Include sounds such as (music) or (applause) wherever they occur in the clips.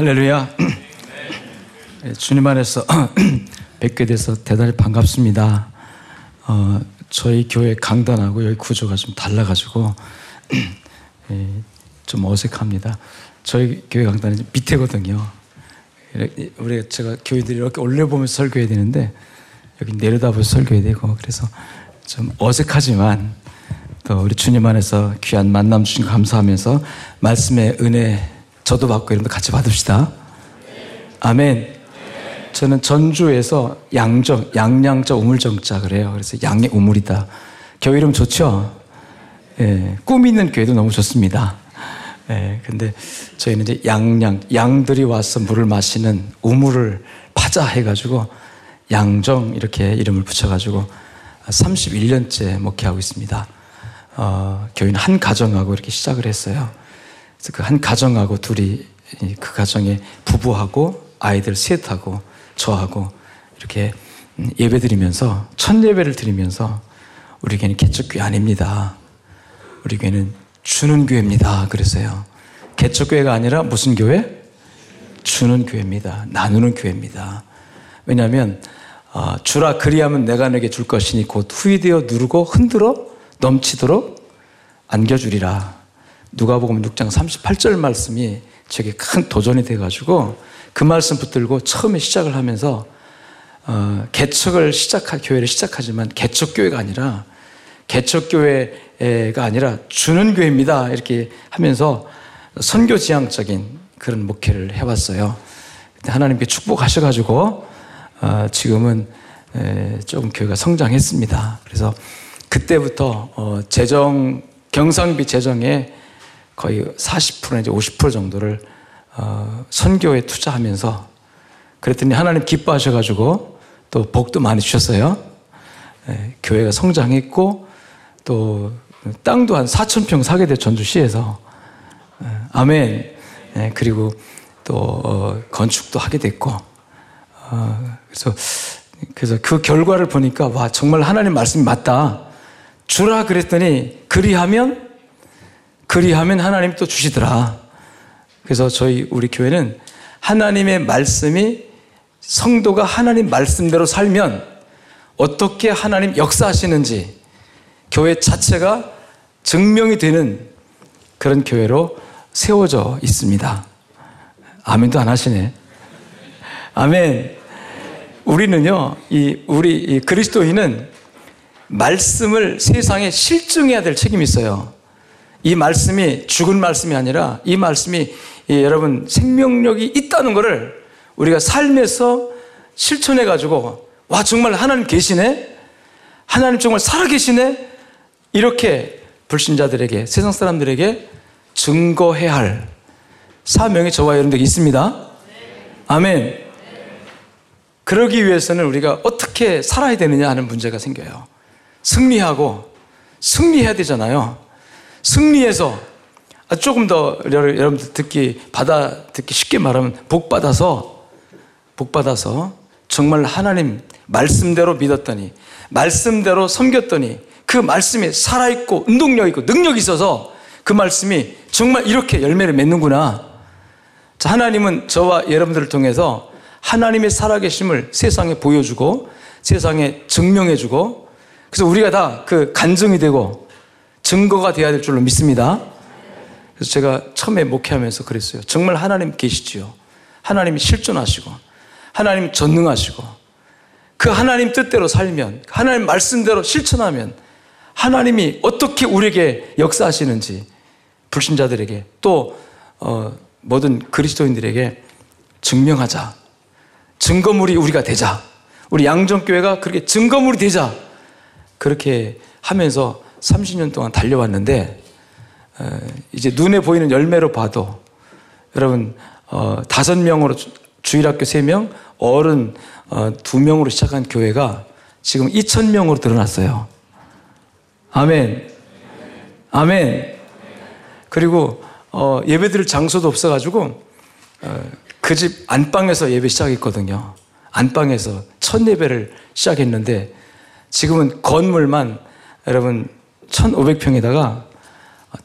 할렐루야. 네, (clears throat) 주님 안에서 (clears throat) 뵙게 돼서 대단히 반갑습니다. 어, 저희 교회 강단하고 여기 구조가 좀 달라가지고 (clears throat) 예, 좀 어색합니다. 저희 교회 강단은 밑에거든요. 우리 제가 교회들이 이렇게 올려보면서 설교해야 되는데 여기 내려다보면서 설교해야 되고 그래서 좀 어색하지만 또 우리 주님 안에서 귀한 만남 주신 거 감사하면서 말씀의 은혜 저도 받고 이런 거 같이 받읍시다. 아멘. 저는 전주에서 양정, 양양자 우물정자 그래요. 그래서 양의 우물이다. 교회 이름 좋죠? 예, 꿈 있는 교회도 너무 좋습니다. 예, 근데 저희는 이제 양양, 양들이 와서 물을 마시는 우물을 파자 해가지고 양정 이렇게 이름을 붙여가지고 31년째 목회하고 있습니다. 어, 교회는 한 가정하고 이렇게 시작을 했어요. 그래서 그 한 가정하고 둘이 그 가정에 부부하고 아이들 셋하고 저하고 이렇게 음, 예배 드리면서 첫 예배를 드리면서 우리 교회는 개척교회 아닙니다. 우리 교회는 주는 교회입니다. 그랬어요. 개척교회가 아니라 무슨 교회? 주는 교회입니다. 나누는 교회입니다. 왜냐하면 어, 주라 그리하면 내가 내게 줄 것이니 곧 후이되어 누르고 흔들어 넘치도록 안겨주리라. 누가복음 6장 38절 말씀이 제게 큰 도전이 돼가지고 그 말씀 붙들고 처음에 시작을 하면서 어, 개척을 시작할 교회를 시작하지만 개척 교회가 아니라 개척 교회가 아니라 주는 교회입니다 이렇게 하면서 선교 지향적인 그런 목회를 해왔어요. 하나님께 축복하셔가지고 어, 지금은 에, 조금 교회가 성장했습니다. 그래서 그때부터 어, 재정 경상비 재정에 거의 40% 이제 50% 정도를 어, 선교에 투자하면서 그랬더니 하나님 기뻐하셔가지고 또 복도 많이 주셨어요. 예, 교회가 성장했고 또 땅도 한 4천 평 사게 돼 전주시에서 예, 아멘. 예, 그리고 또 어, 건축도 하게 됐고 어, 그래서 그래서 그 결과를 보니까 와 정말 하나님 말씀이 맞다. 주라 그랬더니 그리하면 그리하면 하나님 또 주시더라. 그래서 저희 우리 교회는 하나님의 말씀이 성도가 하나님 말씀대로 살면 어떻게 하나님 역사하시는지 교회 자체가 증명이 되는 그런 교회로 세워져 있습니다. 아멘도 안 하시네. 아멘. 우리는요, 이, 우리 이 그리스도인은 말씀을 세상에 실증해야 될 책임이 있어요. 이 말씀이 죽은 말씀이 아니라 이 말씀이 이 여러분 생명력이 있다는 것을 우리가 삶에서 실천해 가지고 와 정말 하나님 계시네 하나님 정말 살아 계시네 이렇게 불신자들에게 세상 사람들에게 증거해야 할 사명이 저와 여러분들에게 있습니다. 아멘. 그러기 위해서는 우리가 어떻게 살아야 되느냐 하는 문제가 생겨요. 승리하고 승리해야 되잖아요. 승리해서 아, 조금 더 여러분들 듣기 받아 듣기 쉽게 말하면 복 받아서 복 받아서 정말 하나님 말씀대로 믿었더니 말씀대로 섬겼더니 그 말씀이 살아 있고 운동력 있고 능력이 있어서 그 말씀이 정말 이렇게 열매를 맺는구나. 자, 하나님은 저와 여러분들을 통해서 하나님의 살아계심을 세상에 보여주고 세상에 증명해주고 그래서 우리가 다 그 간증이 되고 증거가 되어야 될 줄로 믿습니다. 그래서 제가 처음에 목회하면서 그랬어요. 정말 하나님 계시지요. 하나님이 실존하시고, 하나님 전능하시고, 그 하나님 뜻대로 살면, 하나님 말씀대로 실천하면, 하나님이 어떻게 우리에게 역사하시는지, 불신자들에게 또, 어, 모든 그리스도인들에게 증명하자. 증거물이 우리가 되자. 우리 양정교회가 그렇게 증거물이 되자. 그렇게 하면서 30년 동안 달려왔는데 이제 눈에 보이는 열매로 봐도 여러분 어, 다섯 명으로 주일학교 세 명, 어른 어, 두 명으로 시작한 교회가 지금 2천 명으로 드러났어요. 아멘. 아멘. 그리고 어, 예배 드릴 장소도 없어가지고 어, 그집 안방에서 예배 시작했거든요. 안방에서 첫 예배를 시작했는데 지금은 건물만 여러분 1,500평에다가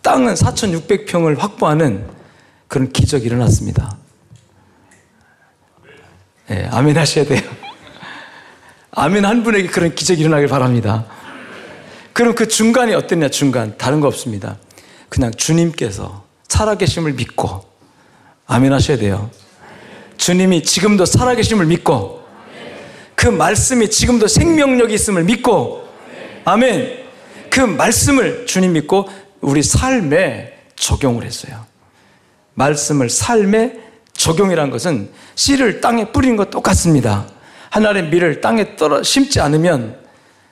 땅은 4,600평을 확보하는 그런 기적이 일어났습니다. 네, 아멘 하셔야 돼요. 아멘 한 분에게 그런 기적이 일어나길 바랍니다. 그럼 그 중간이 어땠냐, 중간. 다른 거 없습니다. 그냥 주님께서 살아계심을 믿고, 아멘 하셔야 돼요. 주님이 지금도 살아계심을 믿고, 그 말씀이 지금도 생명력이 있음을 믿고, 아멘. 그 말씀을 주님 믿고 우리 삶에 적용을 했어요. 말씀을 삶에 적용이란 것은 씨를 땅에 뿌리는 것 똑같습니다. 하늘의 밀을 땅에 떨어 심지 않으면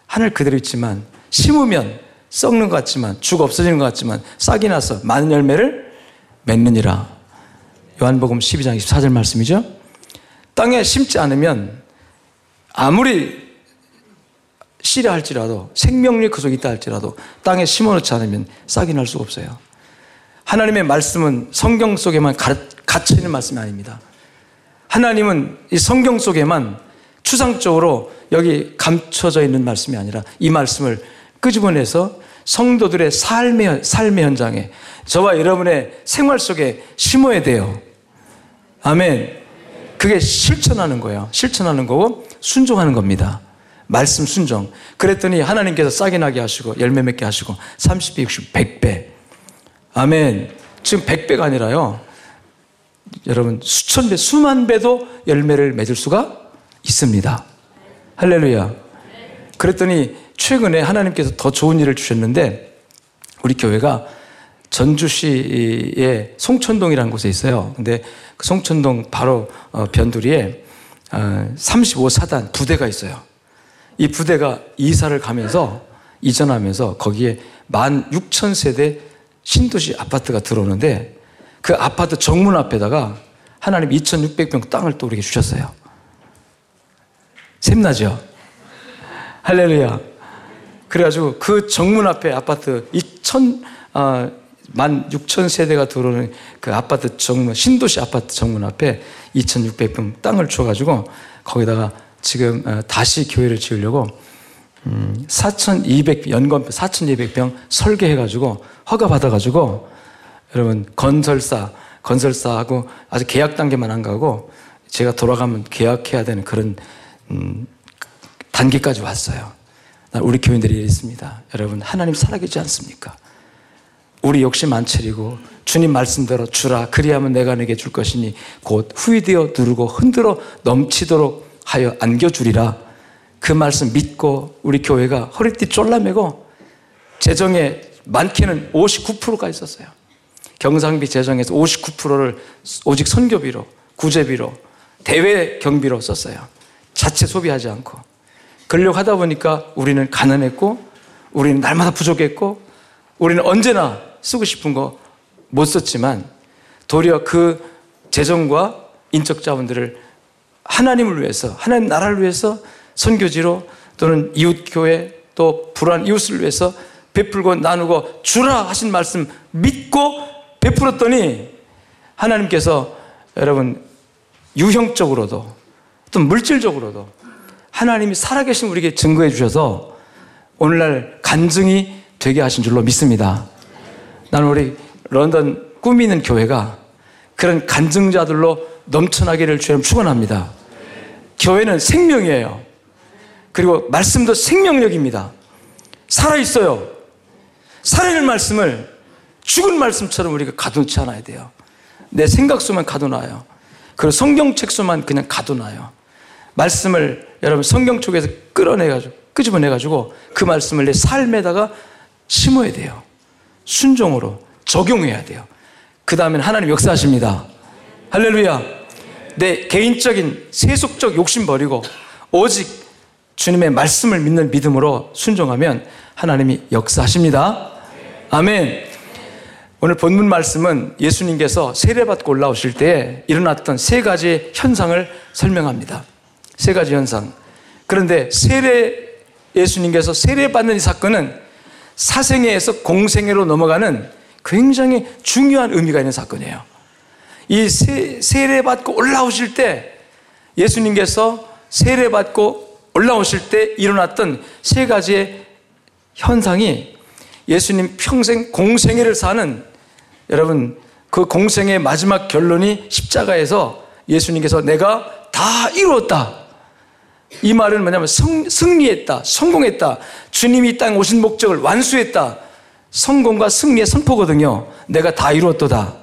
하늘 그대로 있지만 심으면 썩는 것 같지만 죽어 없어지는 것 같지만 싹이 나서 많은 열매를 맺느니라. 요한복음 12장 24절 말씀이죠. 땅에 심지 않으면 아무리 씨라 할지라도 생명력 그 속에 있다 할지라도 땅에 심어놓지 않으면 싹이 날 수가 없어요. 하나님의 말씀은 성경 속에만 갇혀 있는 말씀이 아닙니다. 하나님은 이 성경 속에만 추상적으로 여기 감춰져 있는 말씀이 아니라 이 말씀을 끄집어내서 성도들의 삶의, 삶의 현장에 저와 여러분의 생활 속에 심어야 돼요. 아멘. 그게 실천하는 거예요. 실천하는 거고 순종하는 겁니다. 말씀 순종. 그랬더니 하나님께서 싹이 나게 하시고 열매 맺게 하시고 30배, 60, 100배. 아멘. 지금 100배가 아니라요. 여러분 수천 배, 수만 배도 열매를 맺을 수가 있습니다. 할렐루야. 그랬더니 최근에 하나님께서 더 좋은 일을 주셨는데 우리 교회가 전주시의 송천동이라는 곳에 있어요. 근데 그 송천동 바로 어, 변두리에 35사단 어, 부대가 있어요. 이 부대가 이사를 가면서 이전하면서 거기에 만 6천 세대 신도시 아파트가 들어오는데 그 아파트 정문 앞에다가 하나님 2,600평 땅을 또 우리에게 주셨어요. 샘나죠? 할렐루야. 그래가지고 그 정문 앞에 아파트 2천, 어, 만 6천 세대가 들어오는 그 아파트 정문, 신도시 아파트 정문 앞에 2,600평 땅을 줘가지고 거기다가 지금 어, 다시 교회를 지으려고 4,200 음, 연건 4,200평 설계해가지고 허가 받아가지고 여러분 건설사 건설사하고 아직 계약 단계만 안 가고 제가 돌아가면 계약해야 되는 그런 음, 단계까지 왔어요. 우리 교인들이 이랬습니다. 여러분 하나님 살아계지 않습니까? 우리 욕심 안 차리고 주님 말씀대로 주라 그리하면 내가 내게 줄 것이니 곧 후이되어 누르고 흔들어 넘치도록 하여 안겨주리라 그 말씀 믿고 우리 교회가 허리띠 쫄라매고 재정에 많게는 59%가 있었어요. 경상비 재정에서 59%를 오직 선교비로, 구제비로, 대외 경비로 썼어요. 자체 소비하지 않고. 그러려고 하다 보니까 우리는 가난했고, 우리는 날마다 부족했고, 우리는 언제나 쓰고 싶은 거 못 썼지만, 도리어 그 재정과 인적 자원들을 하나님을 위해서, 하나님 나라를 위해서 선교지로 또는 이웃 교회 또 불안 이웃을 위해서 베풀고 나누고 주라 하신 말씀 믿고 베풀었더니 하나님께서 여러분 유형적으로도 또 물질적으로도 하나님이 살아계신 우리에게 증거해 주셔서 오늘날 간증이 되게 하신 줄로 믿습니다. 나는 우리 런던 꾸미는 교회가 그런 간증자들로 넘쳐나기를 주님 축원합니다. 교회는 생명이에요. 그리고 말씀도 생명력입니다. 살아 있어요. 살아있는 말씀을 죽은 말씀처럼 우리가 가둬놓지 않아야 돼요. 내 생각 수만 가둬놔요. 그리고 성경책 수만 그냥 가둬놔요. 말씀을 여러분 성경 쪽에서 끌어내가지고, 끄집어내가지고 그 말씀을 내 삶에다가 심어야 돼요. 순종으로 적용해야 돼요. 그 다음엔 하나님 역사하십니다. 할렐루야. 내 개인적인 세속적 욕심 버리고 오직 주님의 말씀을 믿는 믿음으로 순종하면 하나님이 역사하십니다. 아멘. 오늘 본문 말씀은 예수님께서 세례받고 올라오실 때 일어났던 세 가지 현상을 설명합니다. 세 가지 현상. 그런데 세례, 예수님께서 세례받는 이 사건은 사생애에서 공생애로 넘어가는 굉장히 중요한 의미가 있는 사건이에요. 이 세, 세례받고 올라오실 때 예수님께서 세례받고 올라오실 때 일어났던 세 가지의 현상이 예수님 평생 공생애를 사는 여러분 그 공생의 마지막 결론이 십자가에서 예수님께서 내가 다 이루었다. 이 말은 뭐냐면 성, 승리했다, 성공했다. 주님이 이 땅에 오신 목적을 완수했다. 성공과 승리의 선포거든요. 내가 다 이루었도다.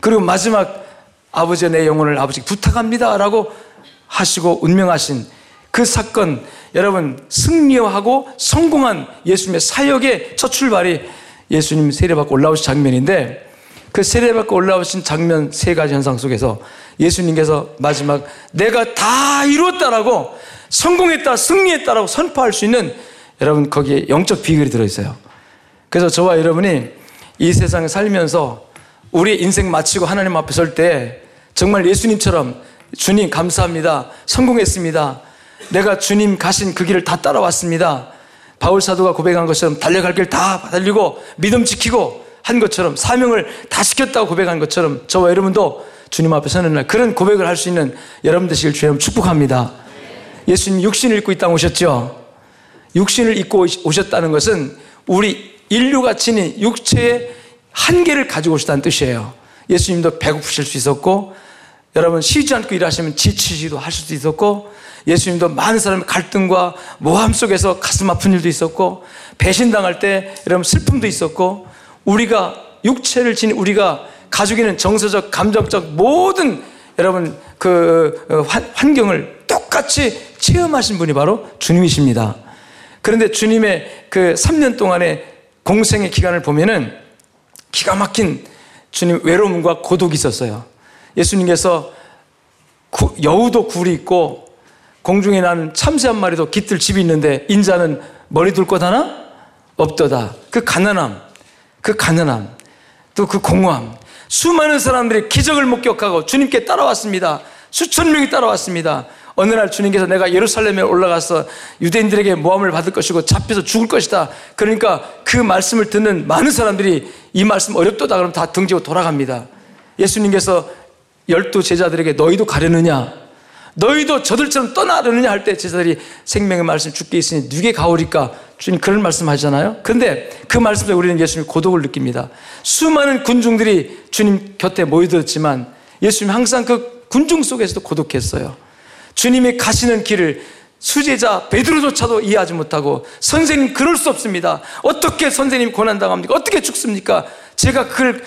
그리고 마지막 아버지 내 영혼을 아버지 부탁합니다. 라고 하시고 운명하신 그 사건, 여러분, 승리하고 성공한 예수님의 사역의 첫 출발이 예수님 세례받고 올라오신 장면인데 그 세례받고 올라오신 장면 세 가지 현상 속에서 예수님께서 마지막 내가 다 이루었다라고 성공했다, 승리했다라고 선포할 수 있는 여러분 거기에 영적 비결이 들어있어요. 그래서 저와 여러분이 이 세상에 살면서 우리 인생 마치고 하나님 앞에 설 때 정말 예수님처럼 주님 감사합니다. 성공했습니다. 내가 주님 가신 그 길을 다 따라왔습니다. 바울 사도가 고백한 것처럼 달려갈 길 다 달리고 믿음 지키고 한 것처럼 사명을 다 시켰다고 고백한 것처럼 저와 여러분도 주님 앞에 서는 날 그런 고백을 할 수 있는 여러분 되시길 주님 축복합니다. 예수님 육신을 입고 이 땅 오셨죠? 육신을 입고 오셨다는 것은 우리 인류가 지닌 육체의 한계를 가지고 오셨다는 뜻이에요. 예수님도 배고프실 수 있었고, 여러분 쉬지 않고 일하시면 지치지도 하실 수 있었고, 예수님도 많은 사람의 갈등과 모함 속에서 가슴 아픈 일도 있었고, 배신당할 때 여러분 슬픔도 있었고, 우리가 육체를 지닌 우리가 가지고 있는 정서적, 감정적 모든 여러분 그 어, 환경을 똑같이 체험하신 분이 바로 주님이십니다. 그런데 주님의 그 3년 동안의 공생의 기간을 보면은 기가 막힌 주님 외로움과 고독이 있었어요. 예수님께서 구, 여우도 굴이 있고 공중에 나는 참새 한 마리도 깃들 집이 있는데 인자는 머리 둘 것 하나 없도다. 그 가난함, 그 가난함, 또 그 공허함. 수많은 사람들이 기적을 목격하고 주님께 따라왔습니다. 수천 명이 따라왔습니다. 어느 날 주님께서 내가 예루살렘에 올라가서 유대인들에게 모함을 받을 것이고 잡혀서 죽을 것이다. 그러니까 그 말씀을 듣는 많은 사람들이 이 말씀 어렵도다 그러면 다 등지고 돌아갑니다. 예수님께서 열두 제자들에게 너희도 가려느냐? 너희도 저들처럼 떠나려느냐 할 때 제자들이 생명의 말씀 죽게 있으니 누게 가오리까? 주님 그런 말씀 하잖아요. 그런데 그 말씀에 우리는 예수님 고독을 느낍니다. 수많은 군중들이 주님 곁에 모여들었지만 예수님 항상 그 군중 속에서도 고독했어요. 주님이 가시는 길을 수제자 베드로조차도 이해하지 못하고 선생님 그럴 수 없습니다. 어떻게 선생님 고난당합니까? 어떻게 죽습니까? 제가 그를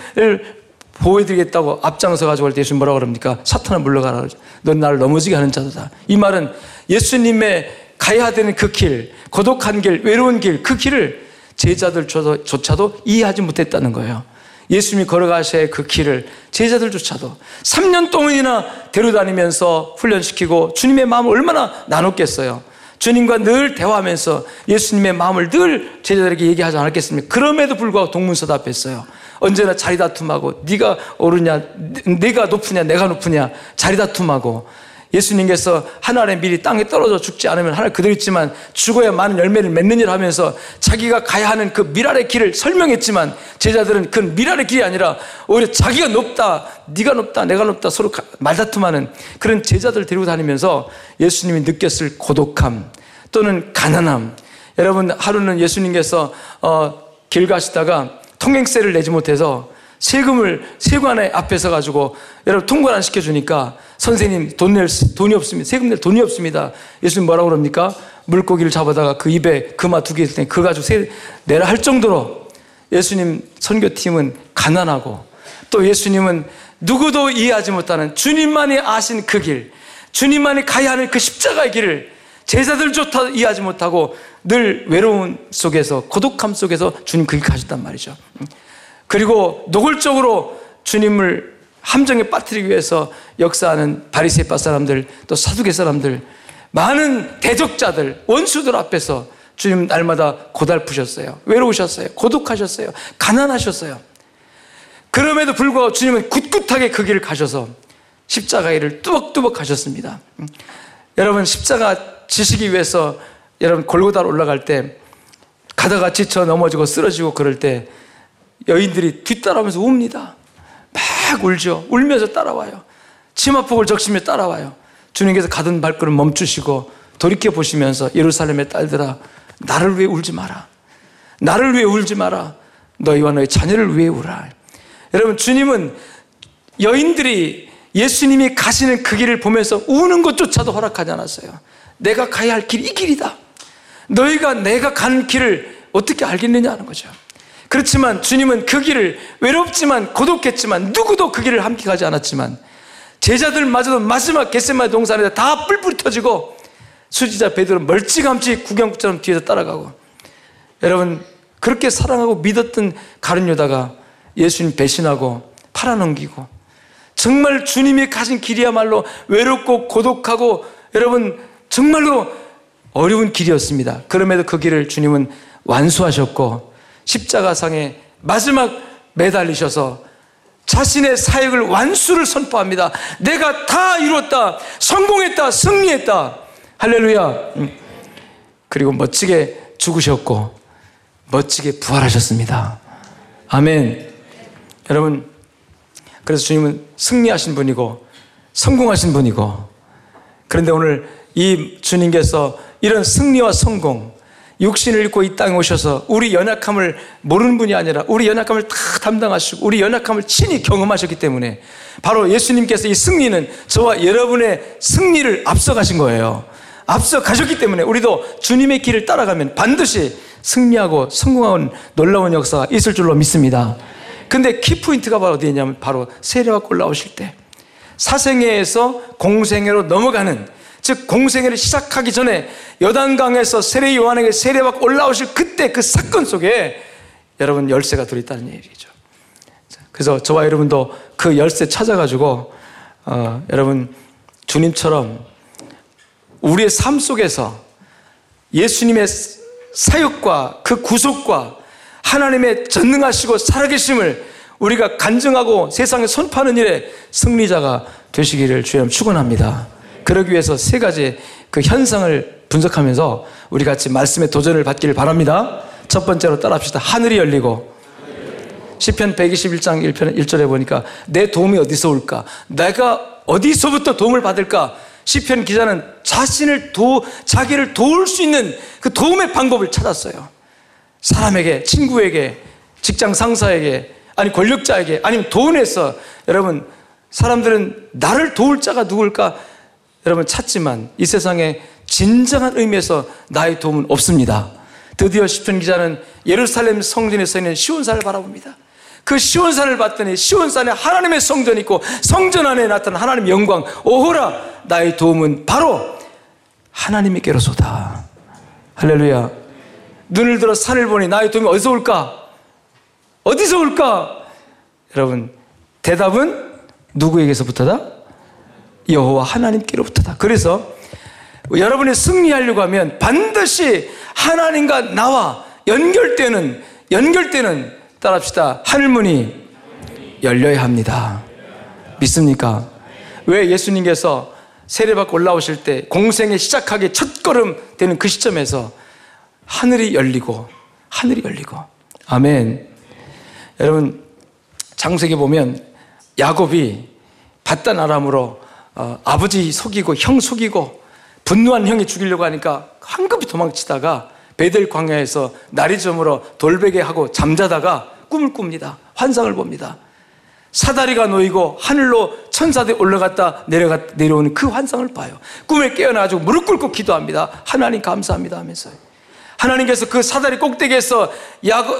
보호해드리겠다고 앞장서 가지고 할때 예수님 뭐라고 그럽니까? 사탄아 물러가라. 넌 나를 넘어지게 하는 자도다. 이 말은 예수님의 가야 되는 그 길, 고독한 길, 외로운 길, 그 길을 제자들조차도 이해하지 못했다는 거예요. 예수님이 걸어가셔야 그 길을 제자들조차도 3년 동안이나 데려다니면서 훈련시키고 주님의 마음을 얼마나 나눴겠어요. 주님과 늘 대화하면서 예수님의 마음을 늘 제자들에게 얘기하지 않았겠습니까? 그럼에도 불구하고 동문서답했어요. 언제나 자리 다툼하고 네가 오르냐, 네가 높으냐, 내가 높으냐 자리 다툼하고 예수님께서 하늘에 미리 땅에 떨어져 죽지 않으면 하늘 그대로 있지만 죽어야 많은 열매를 맺느니라 하면서 자기가 가야 하는 그 미랄의 길을 설명했지만 제자들은 그 미랄의 길이 아니라 오히려 자기가 높다, 네가 높다, 내가 높다 서로 말다툼하는 그런 제자들 데리고 다니면서 예수님이 느꼈을 고독함 또는 가난함. 여러분 하루는 예수님께서 어, 길 가시다가 통행세를 내지 못해서 세금을 세관에 앞에 서 가지고 여러분 통관 안 시켜 주니까 선생님 돈 낼 돈이 없습니다. 세금 낼 돈이 없습니다. 예수님 뭐라고 그럽니까? 물고기를 잡아다가 그 입에 금화 두 개 있을 때그 가지고 세, 내라 할 정도로 예수님 선교팀은 가난하고 또 예수님은 누구도 이해하지 못하는 주님만이 아신 그 길, 주님만이 가야 하는 그 십자가의 길을 제자들조차 이해하지 못하고 늘 외로움 속에서 고독함 속에서 주님 그 길 가셨단 말이죠. 그리고 노골적으로 주님을 함정에 빠뜨리기 위해서 역사하는 바리새파 사람들 또 사두개 사람들 많은 대적자들 원수들 앞에서 주님 날마다 고달프셨어요. 외로우셨어요. 고독하셨어요. 가난하셨어요. 그럼에도 불구하고 주님은 굳굳하게 그 길을 가셔서 십자가의 일을 뚜벅뚜벅 가셨습니다. 여러분 십자가 지시기 위해서 여러분 골고다로 올라갈 때 가다가 지쳐 넘어지고 쓰러지고 그럴 때 여인들이 뒤따라오면서 웁니다. 막 울죠. 울면서 따라와요. 치마폭을 적시며 따라와요. 주님께서 가던 발걸음 멈추시고 돌이켜 보시면서 예루살렘의 딸들아 나를 위해 울지 마라. 나를 위해 울지 마라. 너희와 너희 자녀를 위해 울라. 여러분 주님은 여인들이 예수님이 가시는 그 길을 보면서 우는 것조차도 허락하지 않았어요. 내가 가야 할 길이 이 길이다. 너희가 내가 가는 길을 어떻게 알겠느냐 하는 거죠. 그렇지만 주님은 그 길을 외롭지만 고독했지만 누구도 그 길을 함께 가지 않았지만 제자들마저도 마지막 겟세마네 동산에 다 뿔뿔이 터지고 수지자 베드로 멀찌감치 구경꾼처럼 뒤에서 따라가고 여러분 그렇게 사랑하고 믿었던 가룟 유다가 예수님 배신하고 팔아넘기고 정말 주님이 가신 길이야말로 외롭고 고독하고 여러분 정말로 어려운 길이었습니다. 그럼에도 그 길을 주님은 완수하셨고 십자가상에 마지막 매달리셔서 자신의 사역을 완수를 선포합니다. 내가 다 이뤘다. 성공했다. 승리했다. 할렐루야. 음. 그리고 멋지게 죽으셨고 멋지게 부활하셨습니다. 아멘. 여러분, 그래서 주님은 승리하신 분이고 성공하신 분이고 그런데 오늘 이 주님께서 이런 승리와 성공, 육신을 입고 이 땅에 오셔서 우리 연약함을 모르는 분이 아니라 우리 연약함을 다 담당하시고 우리 연약함을 친히 경험하셨기 때문에 바로 예수님께서 이 승리는 저와 여러분의 승리를 앞서가신 거예요. 앞서가셨기 때문에 우리도 주님의 길을 따라가면 반드시 승리하고 성공하는 놀라운 역사가 있을 줄로 믿습니다. 근데 키포인트가 바로 어디 있냐면 바로 세례와 올라오실 때 사생애에서 공생애로 넘어가는 즉 공생애를 시작하기 전에 여단강에서 세례 요한에게 세례받고 올라오실 그때 그 사건 속에 여러분 열쇠가 들어있다는 얘기죠. 그래서 저와 여러분도 그 열쇠 찾아가지고 어, 여러분 주님처럼 우리의 삶 속에서 예수님의 사역과 그 구속과 하나님의 전능하시고 살아계심을 우리가 간증하고 세상에 선포하는 일에 승리자가 되시기를 주여 축원합니다. 그러기 위해서 세 가지 그 현상을 분석하면서 우리 같이 말씀의 도전을 받기를 바랍니다. 첫 번째로 따라합시다. 하늘이 열리고 시편 121장 1편 1절에 보니까 내 도움이 어디서 올까? 내가 어디서부터 도움을 받을까? 시편 기자는 자신을 도 자기를 도울 수 있는 그 도움의 방법을 찾았어요. 사람에게, 친구에게, 직장 상사에게, 아니 권력자에게, 아니면 돈에서 여러분 사람들은 나를 도울 자가 누굴까? 여러분 찾지만 이 세상에 진정한 의미에서 나의 도움은 없습니다. 드디어 시편 기자는 예루살렘 성전에 서 있는 시온산을 바라봅니다. 그 시온산을 봤더니 시온산에 하나님의 성전이 있고 성전 안에 나타난 하나님의 영광 오호라 나의 도움은 바로 하나님께로소다 할렐루야 눈을 들어 산을 보니 나의 도움이 어디서 올까? 어디서 올까? 여러분 대답은 누구에게서부터다? 여호와 하나님께로부터다. 그래서 여러분이 승리하려고 하면 반드시 하나님과 나와 연결되는 연결되는 따라합시다. 하늘문이 열려야 합니다. 믿습니까? 왜 예수님께서 세례받고 올라오실 때 공생에 시작하기 첫 걸음 되는 그 시점에서 하늘이 열리고 하늘이 열리고 아멘. 여러분 장세기 보면 야곱이 바단 아람으로 어, 아버지 속이고 형 속이고 분노한 형이 죽이려고 하니까 황급히 도망치다가 베델 광야에서 날이 저물어 돌베개 하고 잠자다가 꿈을 꿉니다. 환상을 봅니다. 사다리가 놓이고 하늘로 천사들이 올라갔다 내려가, 내려오는 그 환상을 봐요. 꿈에 깨어나가지고 무릎 꿇고 기도합니다. 하나님 감사합니다 하면서요. 하나님께서 그 사다리 꼭대기에서 야구,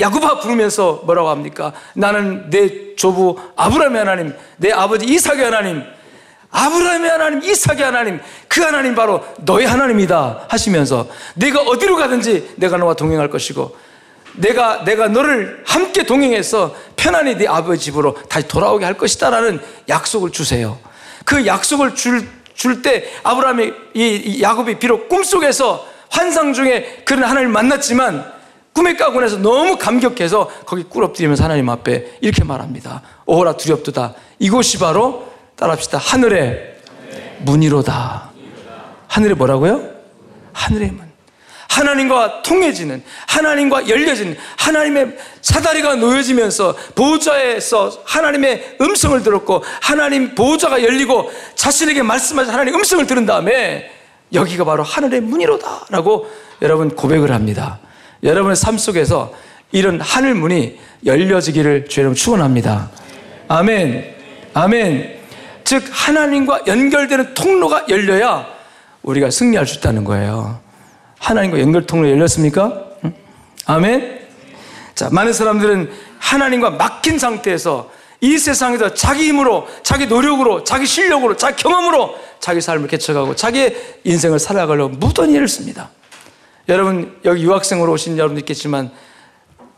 야구바 부르면서 뭐라고 합니까? 나는 내 조부 아브라함의 하나님, 내 아버지 이삭의 하나님, 아브라함의 하나님, 이삭의 하나님, 그 하나님 바로 너의 하나님이다 하시면서 내가 어디로 가든지 내가 너와 동행할 것이고 내가 내가 너를 함께 동행해서 편안히 네 아버지 집으로 다시 돌아오게 할 것이다라는 약속을 주세요. 그 약속을 줄 줄 때 아브라함이 이 야곱이 비록 꿈속에서 환상 중에 그런 하나님을 만났지만 까고 나서 너무 감격해서 거기 꿇어뜨리면서 하나님 앞에 이렇게 말합니다. 오호라 두렵도다. 이곳이 바로 따라합시다. 하늘의 문이로다. 하늘에 뭐라고요? 하늘의 문. 하나님과 통해지는, 하나님과 열려지는, 하나님의 사다리가 놓여지면서 보호자에서 하나님의 음성을 들었고, 하나님 보호자가 열리고 자신에게 말씀하신 하나님 음성을 들은 다음에 여기가 바로 하늘의 문이로다. 라고 여러분 고백을 합니다. 여러분의 삶 속에서 이런 하늘 문이 열려지기를 주여 축원합니다. 아멘. 아멘. 즉 하나님과 연결되는 통로가 열려야 우리가 승리할 수 있다는 거예요. 하나님과 연결 통로 열렸습니까? 응? 아멘. 자, 많은 사람들은 하나님과 막힌 상태에서 이 세상에서 자기 힘으로, 자기 노력으로, 자기 실력으로, 자기 경험으로 자기 삶을 개척하고 자기의 인생을 살아가려고 무던히 애를 씁니다. 여러분, 여기 유학생으로 오신 여러분 있겠지만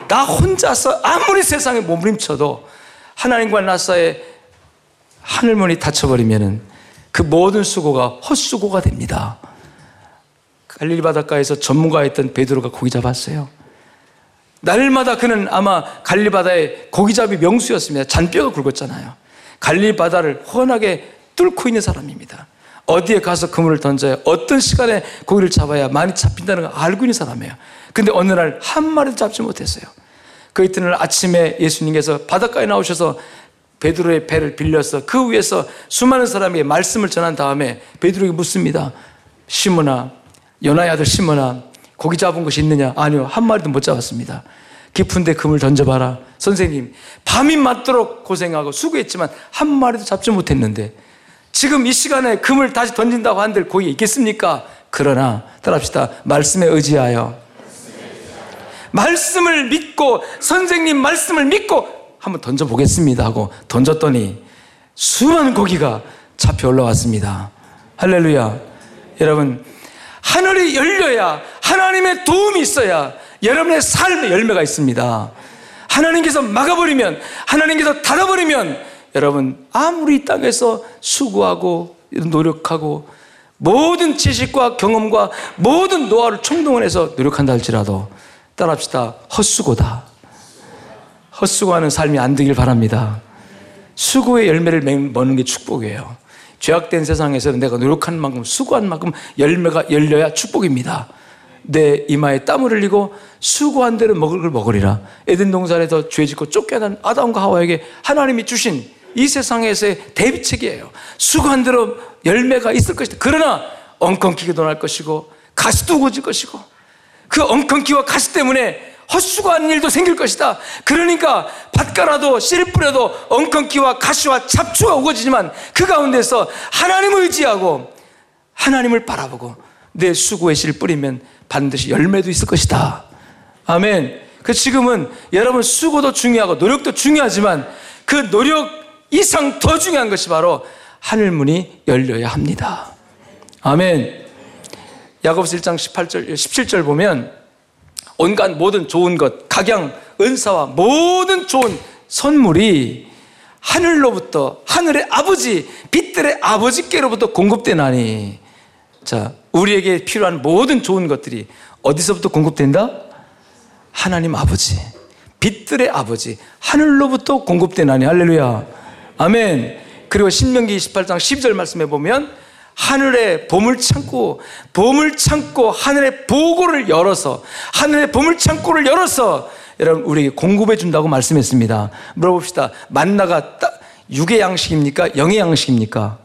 나 혼자서 아무리 세상에 몸부림쳐도 하나님과 나 사이에 하늘문이 닫혀버리면 그 모든 수고가 헛수고가 됩니다. 갈릴리 바닷가에서 전문가였던 베드로가 고기 잡았어요. 날마다 그는 아마 갈릴리 바다의 고기잡이 명수였습니다. 잔뼈가 굵었잖아요. 갈릴리 바다를 훤하게 뚫고 있는 사람입니다. 어디에 가서 그물을 던져야 어떤 시간에 고기를 잡아야 많이 잡힌다는 걸 알고 있는 사람이에요. 근데 어느 날 한 마리도 잡지 못했어요. 그 이튿날 아침에 예수님께서 바닷가에 나오셔서 베드로의 배를 빌려서 그 위에서 수많은 사람에게 말씀을 전한 다음에 베드로에게 묻습니다. 시몬아, 요나의 아들 시몬아, 고기 잡은 것이 있느냐? 아니요, 한 마리도 못 잡았습니다. 깊은 데 금을 던져봐라. 선생님, 밤이 맞도록 고생하고 수고했지만 한 마리도 잡지 못했는데 지금 이 시간에 금을 다시 던진다고 한들 고기 있겠습니까? 그러나 따라합시다. 말씀에 의지하여 말씀을 믿고 선생님 말씀을 믿고 한번 던져보겠습니다 하고 던졌더니 수많은 고기가 잡혀 올라왔습니다. 할렐루야. 여러분, 하늘이 열려야 하나님의 도움이 있어야 여러분의 삶의 열매가 있습니다. 하나님께서 막아버리면, 하나님께서 닫아버리면 여러분 아무리 땅에서 수고하고 노력하고 모든 지식과 경험과 모든 노하우를 총동원해서 노력한다 할지라도 따라합시다. 헛수고다. 헛수고하는 삶이 안 되길 바랍니다. 수고의 열매를 먹는 게 축복이에요. 죄악된 세상에서는 내가 노력한 만큼 수고한 만큼 열매가 열려야 축복입니다. 내 이마에 땀을 흘리고 수고한 대로 먹을 걸 먹으리라. 에덴 동산에서 죄 짓고 쫓겨난 아담과 하와에게 하나님이 주신 이 세상에서의 대비책이에요. 수고한 대로 열매가 있을 것이다. 그러나 엉겅퀴게 도날 것이고 가시도 우거질 것이고 그 엉겅퀴와 가시 때문에 헛수고 하는 일도 생길 것이다. 그러니까 밭가라도 씨를 뿌려도 엉겅퀴와 가시와 잡초가 우거지지만 그 가운데서 하나님을 의지하고 하나님을 바라보고 내 수고의 씨를 뿌리면 반드시 열매도 있을 것이다. 아멘. 그 지금은 여러분 수고도 중요하고 노력도 중요하지만 그 노력 이상 더 중요한 것이 바로 하늘문이 열려야 합니다. 아멘. 야고보서 1장 18절 17절 보면 온갖 모든 좋은 것, 각양, 은사와 모든 좋은 선물이 하늘로부터 하늘의 아버지, 빛들의 아버지께로부터 공급되나니 자, 우리에게 필요한 모든 좋은 것들이 어디서부터 공급된다? 하나님 아버지, 빛들의 아버지, 하늘로부터 공급되나니 할렐루야. 아멘. 그리고 신명기 28장 12절 말씀해 보면 하늘의 보물 창고, 보물 창고, 하늘의 보고를 열어서, 하늘의 보물 창고를 열어서 여러분 우리에게 공급해 준다고 말씀했습니다. 물어봅시다. 만나가 육의 양식입니까? 영의 양식입니까?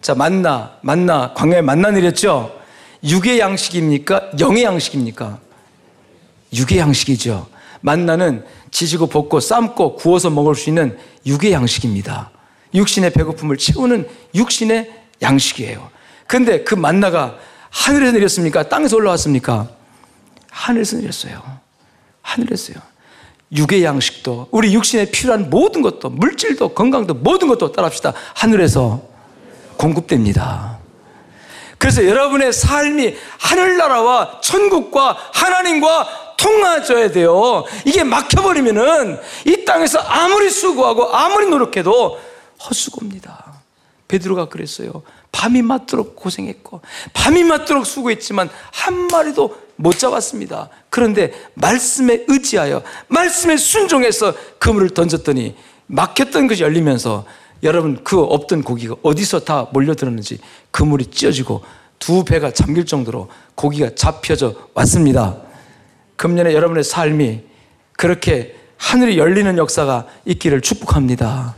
자, 만나, 만나, 광야에 만나 내렸죠? 육의 양식입니까? 영의 양식입니까? 육의 양식이죠. 만나는 지지고 볶고 삶고 구워서 먹을 수 있는 육의 양식입니다. 육신의 배고픔을 채우는 육신의 양식이에요. 근데 그 만나가 하늘에서 내렸습니까? 땅에서 올라왔습니까? 하늘에서 내렸어요. 하늘에서요. 육의 양식도 우리 육신에 필요한 모든 것도 물질도 건강도 모든 것도 따라합시다. 하늘에서 공급됩니다. 그래서 여러분의 삶이 하늘나라와 천국과 하나님과 통하져야 돼요. 이게 막혀버리면은 이 땅에서 아무리 수고하고 아무리 노력해도 헛수고입니다. 베드로가 그랬어요. 밤이 맞도록 고생했고 밤이 맞도록 수고했지만 한 마리도 못 잡았습니다. 그런데 말씀에 의지하여 말씀에 순종해서 그물을 던졌더니 막혔던 것이 열리면서 여러분 그 없던 고기가 어디서 다 몰려들었는지 그물이 찢어지고 두 배가 잠길 정도로 고기가 잡혀져 왔습니다. 금년에 여러분의 삶이 그렇게 하늘이 열리는 역사가 있기를 축복합니다.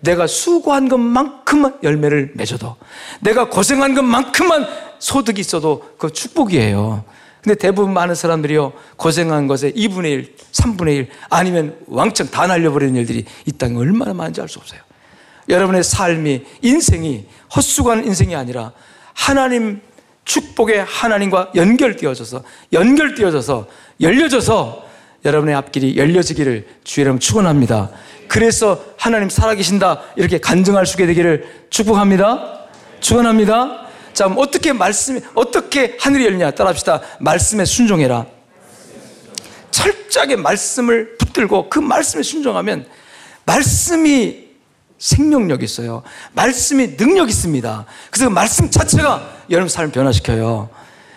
내가 수고한 것만큼만 열매를 맺어도 내가 고생한 것만큼만 소득이 있어도 그 축복이에요. 근데 대부분 많은 사람들이요 고생한 것에 2분의 1, 3분의 1 아니면 왕창 다 날려버리는 일들이 이 땅에 얼마나 많은지 알 수 없어요. 여러분의 삶이 인생이 헛수고하는 인생이 아니라 하나님 축복의 하나님과 연결되어져서 연결되어져서 열려져서 여러분의 앞길이 열려지기를 주의 이름 축원합니다. 그래서 하나님 살아계신다 이렇게 간증할 수 있게 되기를 축복합니다. 축원합니다. 자, 어떻게 말씀 어떻게 하늘이 열리냐 따라합시다. 말씀에 순종해라. 철저하게 말씀을 붙들고 그 말씀에 순종하면 말씀이 생명력 있어요. 말씀이 능력 있습니다. 그래서 그 말씀 자체가 여러분 삶을 변화시켜요.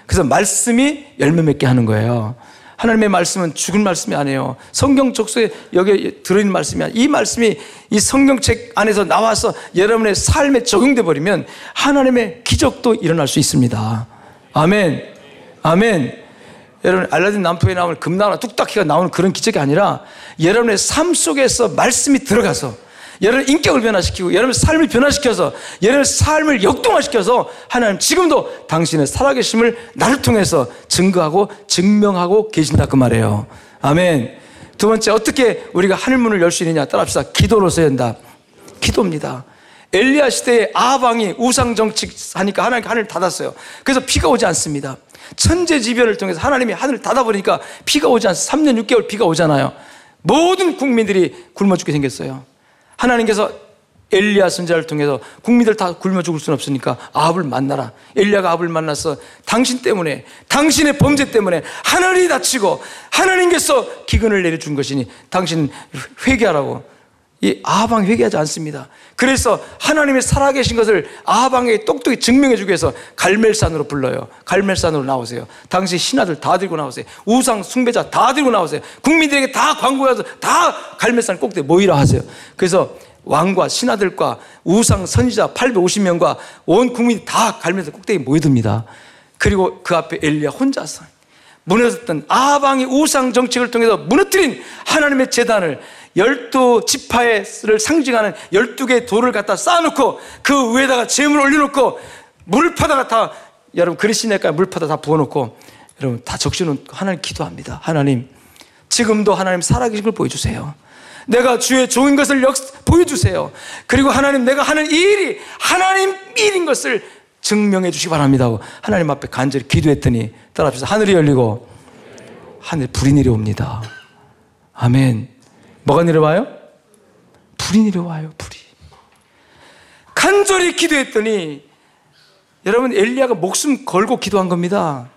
그래서 말씀이 열매 맺게 하는 거예요. 하나님의 말씀은 죽은 말씀이 아니에요. 성경 족속에 여기 들어있는 말씀이 아니에요. 이 말씀이 이 성경책 안에서 나와서 여러분의 삶에 적용돼 버리면 하나님의 기적도 일어날 수 있습니다. 아멘. 아멘. 여러분 알라딘 남포에 나오는 금나라 뚝딱히가 나오는 그런 기적이 아니라 여러분의 삶 속에서 말씀이 들어가서 여러분 인격을 변화시키고 여러분 삶을 변화시켜서 여러분 삶을 역동화시켜서 하나님 지금도 당신의 살아계심을 나를 통해서 증거하고 증명하고 계신다 그 말이에요. 아멘. 두 번째 어떻게 우리가 하늘문을 열 수 있느냐 따라합시다. 기도로서 연다. 기도입니다. 엘리야 시대에 아방이 우상 정치 하니까 하나님 하늘 닫았어요. 그래서 비가 오지 않습니다. 천재지변을 통해서 하나님이 하늘을 닫아버리니까 비가 오지 않습니다. 3년 6개월 비가 오잖아요. 모든 국민들이 굶어 죽게 생겼어요. 하나님께서 엘리야 선자를 통해서 국민들 다 굶어 죽을 수는 없으니까 아합을 만나라. 엘리야가 아합을 만나서 당신 때문에 당신의 범죄 때문에 하늘이 닫히고 하나님께서 기근을 내려준 것이니 당신 회개하라고. 이 아하방 회개하지 않습니다. 그래서 하나님의 살아계신 것을 아하방에 똑똑히 증명해 주기 위해서 갈멜산으로 불러요. 갈멜산으로 나오세요. 당시 신하들 다 들고 나오세요. 우상 숭배자 다 들고 나오세요. 국민들에게 다 광고해서 다 갈멜산 꼭대기 모이라 하세요. 그래서 왕과 신하들과 우상 선지자 850명과 온 국민이 다 갈멜산 꼭대기 모여듭니다. 그리고 그 앞에 엘리야 혼자서 무너졌던 아방의 우상 정책을 통해서 무너뜨린 하나님의 재단을 열두 지파를 상징하는 열두 개의 돌을 갖다 쌓아놓고 그 위에다가 재물 올려놓고 물 파다가 다 여러분 그리시네까 물 파다 다 부어놓고 여러분 다 적시는 하나님 기도합니다. 하나님 지금도 하나님 살아계신 걸 보여주세요. 내가 주의 좋은 것을 역, 보여주세요. 그리고 하나님 내가 하는 이 일이 하나님 일인 것을 증명해 주시기 바랍니다. 하나님 앞에 간절히 기도했더니 따라합시다. 하늘이 열리고 하늘 불이 내려옵니다. 아멘. 뭐가 내려와요? 불이 내려와요, 불이. 간절히 기도했더니 여러분 엘리야가 목숨 걸고 기도한 겁니다.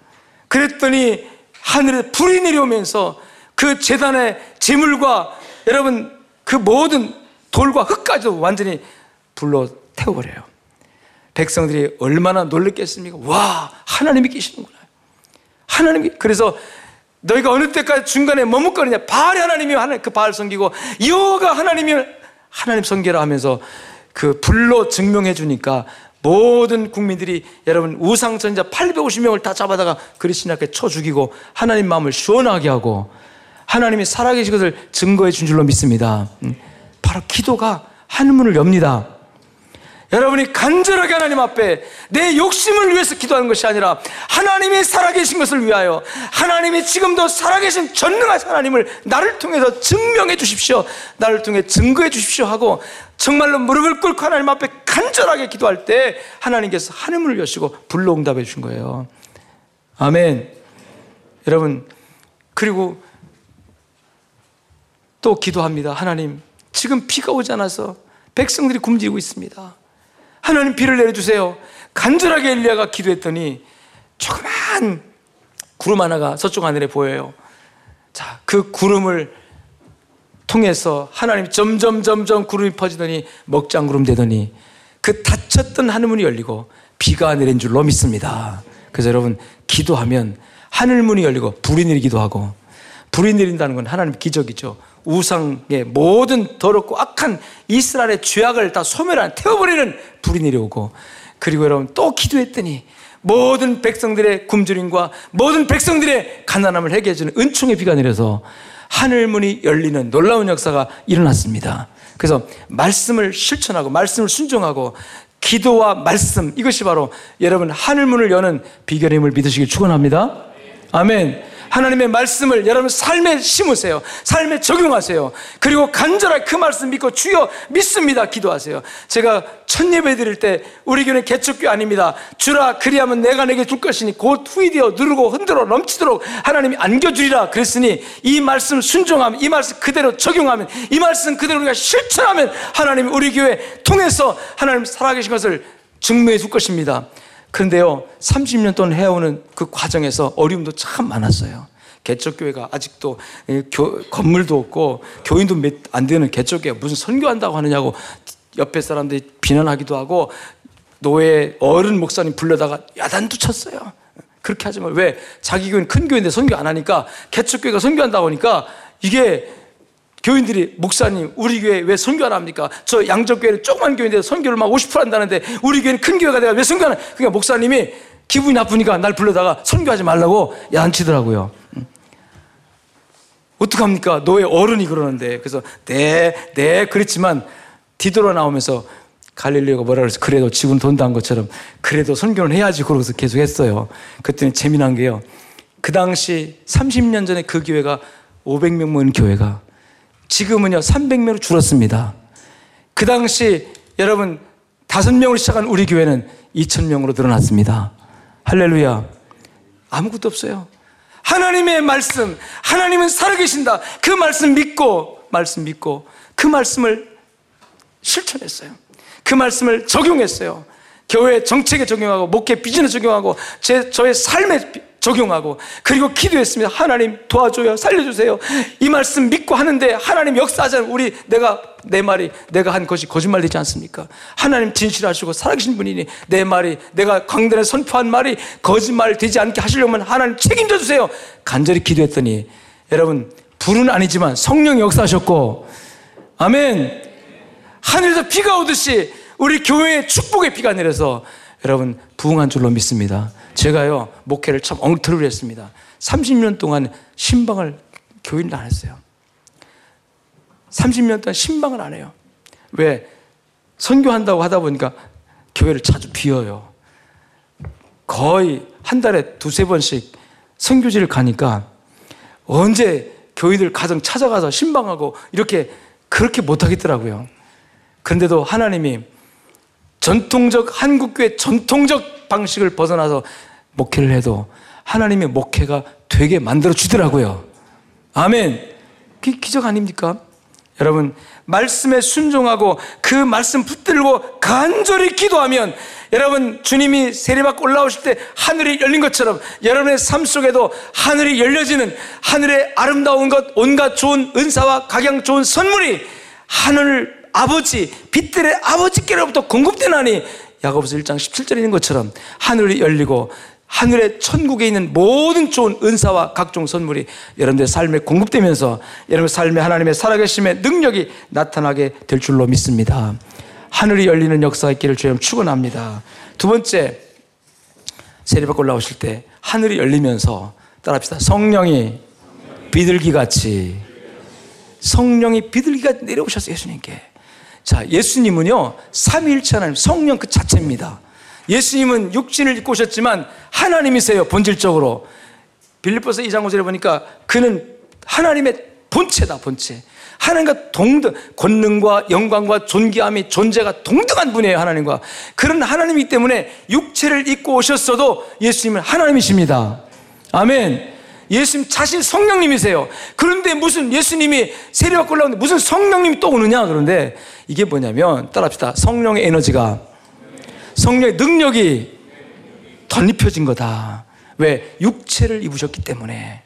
그랬더니 하늘에 불이 내려오면서 그 재단의 재물과 여러분 그 모든 돌과 흙까지도 완전히 불로 태워버려요. 백성들이 얼마나 놀랬겠습니까? 와, 하나님이 계시는구나. 하나님이, 그래서 너희가 어느 때까지 중간에 머뭇거리냐? 바알이 하나님이 하나님 그 바알 섬기고 여호가 하나님이 하나님 섬기라 하면서 그 불로 증명해 주니까 모든 국민들이 여러분 우상 전자 850명을 다 잡아다가 그리스도 앞에 쳐 죽이고 하나님 마음을 시원하게 하고 하나님이 살아계신 것을 증거해 준 줄로 믿습니다. 음, 바로 기도가 하늘문을 엽니다. 여러분이 간절하게 하나님 앞에 내 욕심을 위해서 기도하는 것이 아니라 하나님이 살아계신 것을 위하여 하나님이 지금도 살아계신 전능하신 하나님을 나를 통해서 증명해 주십시오. 나를 통해 증거해 주십시오 하고 정말로 무릎을 꿇고 하나님 앞에 간절하게 기도할 때 하나님께서 하늘문을 여시고 불로 응답해 주신 거예요. 아멘. 여러분, 그리고 또 기도합니다. 하나님, 지금 비가 오지 않아서 백성들이 굶주리고 있습니다. 하나님 비를 내려주세요. 간절하게 엘리야가 기도했더니 조그만 구름 하나가 서쪽 하늘에 보여요. 자, 그 구름을 통해서 하나님 점점 점점 구름이 퍼지더니 먹장 구름 되더니 그 닫혔던 하늘문이 열리고 비가 내린 줄로 믿습니다. 그래서 여러분 기도하면 하늘문이 열리고 불이 내리기도 하고 불이 내린다는 건 하나님 기적이죠. 우상의 모든 더럽고 악한 이스라엘의 죄악을 다 소멸한 태워버리는 불이 내려오고 그리고 여러분 또 기도했더니 모든 백성들의 굶주림과 모든 백성들의 가난함을 해결해 주는 은총의 비가 내려서 하늘 문이 열리는 놀라운 역사가 일어났습니다. 그래서 말씀을 실천하고 말씀을 순종하고 기도와 말씀 이것이 바로 여러분 하늘 문을 여는 비결임을 믿으시길 축원합니다. 아멘. 하나님의 말씀을 여러분 삶에 심으세요. 삶에 적용하세요. 그리고 간절하게 그 말씀 믿고 주여 믿습니다. 기도하세요. 제가 첫 예배 드릴 때 우리 교회는 개척교 아닙니다. 주라 그리하면 내가 내게 줄 것이니 곧 후이되어 누르고 흔들어 넘치도록 하나님이 안겨주리라 그랬으니 이 말씀 순종하면 이 말씀 그대로 적용하면 이 말씀 그대로 우리가 실천하면 하나님이 우리 교회 통해서 하나님 살아계신 것을 증명해 줄 것입니다. 그런데요, 30년 동안 해오는 그 과정에서 어려움도 참 많았어요. 개척교회가 아직도 교, 건물도 없고 교인도 몇 안 되는 개척교회 무슨 선교한다고 하느냐고 옆에 사람들이 비난하기도 하고 노예 어른 목사님 불러다가 야단도 쳤어요. 그렇게 하지만 왜 자기 교회는 큰 교회인데 선교 안 하니까 개척교회가 선교한다고 하니까 이게 교인들이 목사님 우리 교회 왜 선교 안 합니까? 저 양적교회는 조그만 교회인데 선교를 막 50% 한다는데 우리 교회는 큰 교회가 내가 왜 선교 안 해? 그러니까 목사님이 기분이 나쁘니까 날 불러다가 선교하지 말라고 야단치더라고요. 어떡합니까? 너의 어른이 그러는데. 그래서 네, 네, 그랬지만 뒤돌아 나오면서 갈릴리오가 뭐라 그래서 그래도 지구는 한 것처럼 그래도 선교는 해야지 그러고서 계속 했어요. 그랬더니 재미난 게요. 그 당시 30년 전에 그 교회가 500명 모이는 교회가 지금은요, 300명으로 줄었습니다. 그 당시 여러분, 다섯 명으로 시작한 우리 교회는 2,000명으로 늘어났습니다. 할렐루야. 아무것도 없어요. 하나님의 말씀, 하나님은 살아계신다. 그 말씀 믿고, 말씀 믿고, 그 말씀을 실천했어요. 그 말씀을 적용했어요. 교회 정책에 적용하고, 목회 비전에 적용하고, 제, 저의 삶에 적용하고 그리고 기도했습니다. 하나님 도와줘요. 살려주세요. 이 말씀 믿고 하는데 하나님 역사하잖아요. 우리 내가 내 말이 내가 한 것이 거짓말 되지 않습니까? 하나님 진실하시고 살아계신 분이니 내 말이 내가 광단에 선포한 말이 거짓말 되지 않게 하시려면 하나님 책임져 주세요. 간절히 기도했더니 여러분 불은 아니지만 성령 역사하셨고 아멘. 하늘에서 비가 오듯이 우리 교회에 축복의 비가 내려서 여러분 부흥한 줄로 믿습니다. 제가요, 목회를 참 엉터리로 했습니다. 30년 동안 신방을 교인을 안 했어요. 30년 동안 신방을 안 해요. 왜? 선교한다고 하다 보니까 교회를 자주 비워요. 거의 한 달에 두세 번씩 선교지를 가니까 언제 교인들 가정 찾아가서 신방하고 이렇게 그렇게 못하겠더라고요. 그런데도 하나님이 전통적 한국교회 전통적 방식을 벗어나서 목회를 해도 하나님의 목회가 되게 만들어 주더라고요. 아멘. 그게 기적 아닙니까? 여러분, 말씀에 순종하고 그 말씀 붙들고 간절히 기도하면 여러분, 주님이 세례받고 올라오실 때 하늘이 열린 것처럼 여러분의 삶 속에도 하늘이 열려지는 하늘의 아름다운 것, 온갖 좋은 은사와 각양 좋은 선물이 하늘 아버지, 빛들의 아버지께로부터 공급되나니 야고보서 1장 17절에 있는 것처럼 하늘이 열리고 하늘의 천국에 있는 모든 좋은 은사와 각종 선물이 여러분들의 삶에 공급되면서 여러분 삶에 하나님의 살아계심의 능력이 나타나게 될 줄로 믿습니다. 하늘이 열리는 역사가 있기를 주님 축원합니다. 두 번째 세례받고 올라오실 때 하늘이 열리면서 따라합시다. 성령이 비둘기 같이 성령이 비둘기가 내려오셨어요 예수님께. 자 예수님은요 삼위일체 하나님 성령 그 자체입니다. 예수님은 육신을 입고 오셨지만 하나님이세요, 본질적으로. 빌립보서 2장 5절에 보니까 그는 하나님의 본체다, 본체. 하나님과 동등, 권능과 영광과 존귀함이 존재가 동등한 분이에요, 하나님과. 그런 하나님이기 때문에 육체를 입고 오셨어도 예수님은 하나님이십니다. 아멘. 예수님 자신 성령님이세요. 그런데 무슨 예수님이 세례받고 올라오는데 무슨 성령님이 또 오느냐? 그런데 이게 뭐냐면, 따라합시다. 성령의 에너지가 성령의 능력이 덧입혀진 거다. 왜? 육체를 입으셨기 때문에.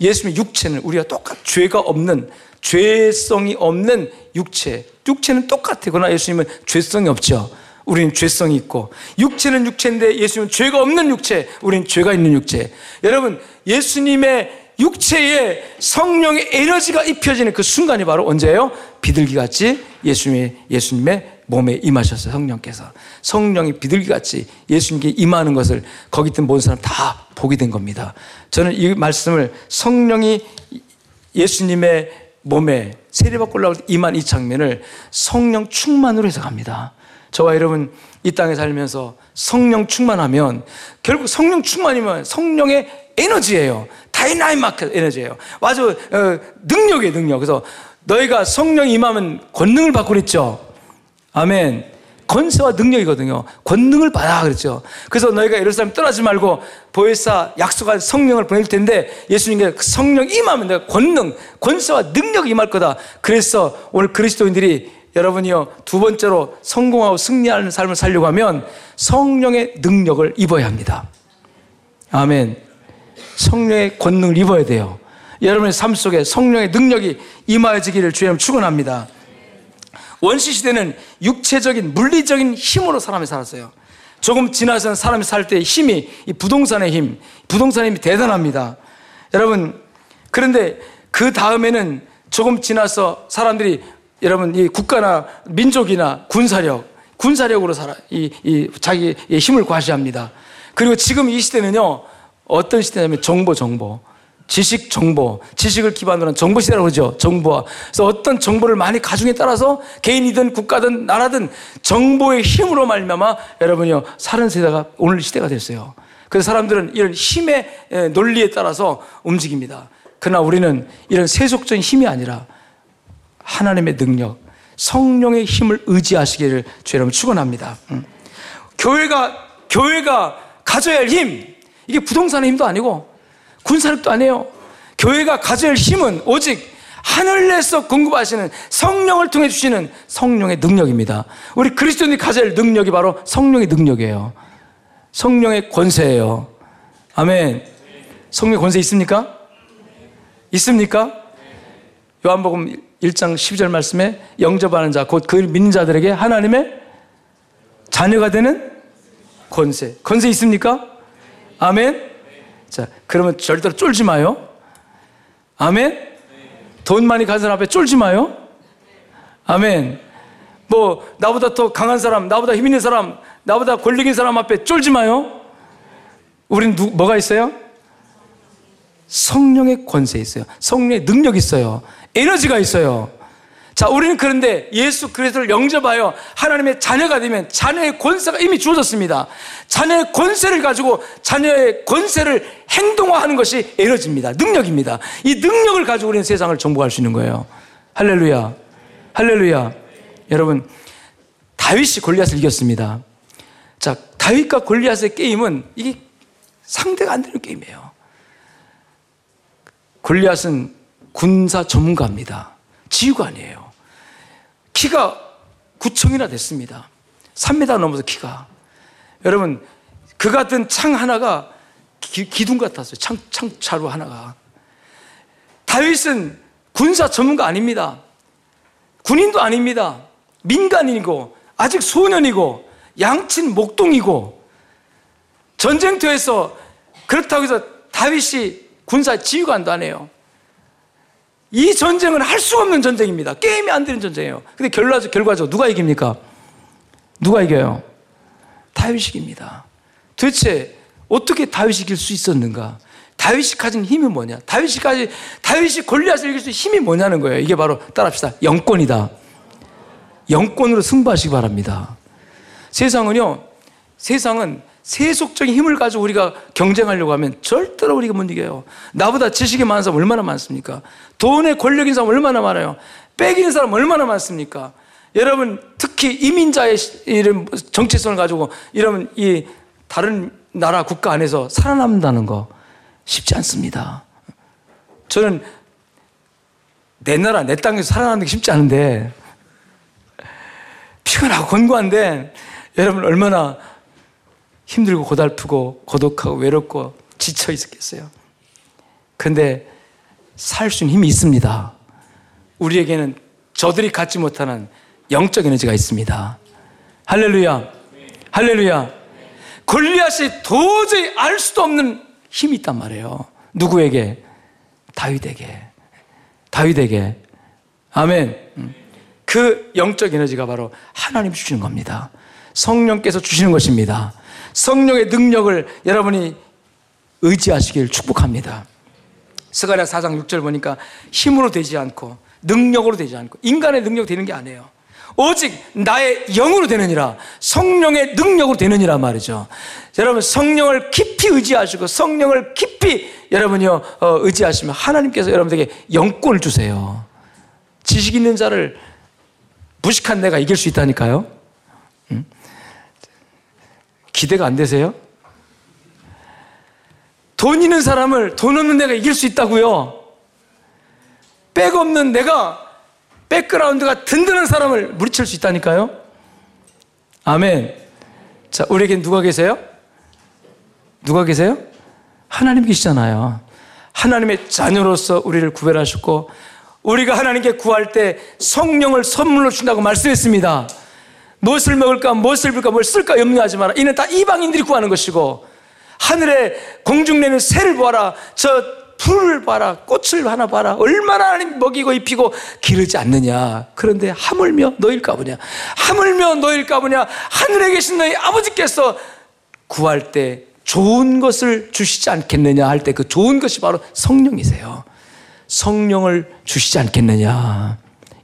예수님의 육체는 우리가 똑같, 죄가 없는, 죄성이 없는 육체. 육체는 똑같아. 그러나 예수님은 죄성이 없죠. 우리는 죄성이 있고. 육체는 육체인데 예수님은 죄가 없는 육체. 우리는 죄가 있는 육체. 여러분, 예수님의 육체에 성령의 에너지가 입혀지는 그 순간이 바로 언제예요? 비둘기 같이 예수님의, 예수님의 몸에 임하셨어요. 성령께서. 성령이 비둘기같이 예수님께 임하는 것을 거기 있던 모든 사람 다 보게 된 겁니다. 저는 이 말씀을 성령이 예수님의 몸에 세례받고 올라올 때 임한 이 장면을 성령 충만으로 해석합니다. 저와 여러분 이 땅에 살면서 성령 충만하면 결국 성령 충만이면 성령의 에너지예요. 다이나믹 에너지예요. 아주 어, 능력이에요, 능력. 그래서 너희가 성령 임하면 권능을 받고 그랬죠. 아멘. 권세와 능력이거든요. 권능을 받아 그랬죠. 그래서 너희가 예루살렘 떠나지 말고 보혜사 약속한 성령을 보낼 텐데 예수님께 그 성령 임하면 내가 권능, 권세와 능력이 임할 거다. 그래서 오늘 그리스도인들이 여러분이요 두 번째로 성공하고 승리하는 삶을 살려고 하면 성령의 능력을 입어야 합니다. 아멘. 성령의 권능을 입어야 돼요. 여러분의 삶 속에 성령의 능력이 임하여지기를 주님 축원합니다. 원시 시대는 육체적인 물리적인 힘으로 사람이 살았어요. 조금 지나서 사람이 살 때 힘이 이 부동산의 힘, 부동산의 힘이 대단합니다. 여러분 그런데 그 다음에는 조금 지나서 사람들이 여러분 이 국가나 민족이나 군사력, 군사력으로 살아 이, 이 자기의 힘을 과시합니다. 그리고 지금 이 시대는요 어떤 시대냐면 정보 정보. 지식 정보, 지식을 기반으로 한 정보 시대라고 그러죠. 정보화. 그래서 어떤 정보를 많이 가중에 따라서 개인이든 국가든 나라든 정보의 힘으로 말미암아 여러분이요 사는 세대가 오늘 시대가 됐어요. 그래서 사람들은 이런 힘의 논리에 따라서 움직입니다. 그러나 우리는 이런 세속적인 힘이 아니라 하나님의 능력, 성령의 힘을 의지하시기를 주 여러분 축원합니다. 음. 교회가 교회가 가져야 할 힘, 이게 부동산의 힘도 아니고 군사력도 아니에요. 교회가 할 힘은 오직 하늘에서 공급하시는 성령을 통해 주시는 성령의 능력입니다. 우리 그리스도인이 할 능력이 바로 성령의 능력이에요. 성령의 권세예요. 아멘. 성령의 권세 있습니까? 있습니까? 요한복음 1장 12절 말씀에 영접하는 자, 곧 그를 믿는 자들에게 하나님의 자녀가 되는 권세. 권세 있습니까? 아멘. 자, 그러면 절대로 쫄지 마요. 아멘. 돈 많이 가진 사람 앞에 쫄지 마요. 아멘. 뭐 나보다 더 강한 사람, 나보다 힘 있는 사람, 나보다 권력 있는 사람 앞에 쫄지 마요. 우리는 누, 뭐가 있어요? 성령의 권세 있어요. 성령의 능력 있어요. 에너지가 있어요. 자, 우리는 그런데 예수 그리스도를 영접하여 하나님의 자녀가 되면 자녀의 권세가 이미 주어졌습니다. 자녀의 권세를 가지고 자녀의 권세를 행동화하는 것이 에너지입니다. 능력입니다. 이 능력을 가지고 우리는 세상을 정복할 수 있는 거예요. 할렐루야. 할렐루야. 여러분, 다윗이 골리앗을 이겼습니다. 자, 다윗과 골리앗의 게임은 이게 상대가 안 되는 게임이에요. 골리앗은 군사 전문가입니다. 지휘관이에요. 키가 9층이나 됐습니다. 3m 넘어서 키가. 여러분, 그 같은 창 하나가 기, 둥 같았어요. 창, 창차로 하나가. 다윗은 군사 전문가 아닙니다. 군인도 아닙니다. 민간인이고, 아직 소년이고, 양친 목동이고, 전쟁터에서 그렇다고 해서 다윗이 군사 지휘관도 안 해요. 이 전쟁은 할 수 없는 전쟁입니다. 게임이 안 되는 전쟁이에요. 근데 결과적, 결과적 누가 이깁니까? 누가 이겨요? 다윗이 이깁니다. 도대체 어떻게 다윗이 이길 수 있었는가? 다윗이 가진 힘이 뭐냐? 다윗이 가진, 다윗이 골리앗을 이길 수 힘이 뭐냐는 거예요. 이게 바로 따라합시다. 영권이다. 영권으로 승부하시기 바랍니다. 세상은요, 세상은 세속적인 힘을 가지고 우리가 경쟁하려고 하면 절대로 우리가 못 이겨요. 나보다 지식이 많은 사람 얼마나 많습니까? 돈에 권력인 사람 얼마나 많아요? 빼기는 사람 얼마나 많습니까? 여러분, 특히 이민자의 이런 정체성을 가지고 이러면 이 다른 나라 국가 안에서 살아남는다는 거 쉽지 않습니다. 저는 내 나라, 내 땅에서 살아남는 게 쉽지 않은데 피곤하고 권고한데 여러분 얼마나 힘들고 고달프고 고독하고 외롭고 지쳐 있었겠어요. 근데 살 수 있는 힘이 있습니다. 우리에게는 저들이 갖지 못하는 영적 에너지가 있습니다. 할렐루야. 할렐루야. 골리앗이 도저히 알 수도 없는 힘이 있단 말이에요. 누구에게? 다윗에게. 다윗에게. 아멘. 음. 그 영적 에너지가 바로 하나님 주시는 겁니다. 성령께서 주시는 것입니다. 성령의 능력을 여러분이 의지하시길 축복합니다. 스가랴 4장 6절 보니까 힘으로 되지 않고 능력으로 되지 않고 인간의 능력 되는 게 아니에요. 오직 나의 영으로 되느니라. 성령의 능력으로 되느니라 말이죠. 여러분 성령을 깊이 의지하시고 성령을 깊이 여러분이요 어, 의지하시면 하나님께서 여러분에게 영권을 주세요. 지식 있는 자를 무식한 내가 이길 수 있다니까요. 응? 기대가 안 되세요? 돈 있는 사람을 돈 없는 내가 이길 수 있다고요. 백 없는 내가 백그라운드가 든든한 사람을 물리칠 수 있다니까요. 아멘. 자, 우리에게 누가 계세요? 누가 계세요? 하나님 계시잖아요. 하나님의 자녀로서 우리를 구별하셨고 우리가 하나님께 구할 때 성령을 선물로 준다고 말씀했습니다. 무엇을 먹을까, 무엇을 입을까, 뭘 쓸까 염려하지 마라. 이는 다 이방인들이 구하는 것이고 하늘에 공중 내는 새를 보아라. 저 풀을 봐라. 꽃을 하나 봐라. 얼마나 하나님 먹이고 입히고 기르지 않느냐. 그런데 하물며 너일까 보냐. 하물며 너일까 보냐. 하늘에 계신 너희 아버지께서 구할 때 좋은 것을 주시지 않겠느냐 할 때 그 좋은 것이 바로 성령이세요. 성령을 주시지 않겠느냐.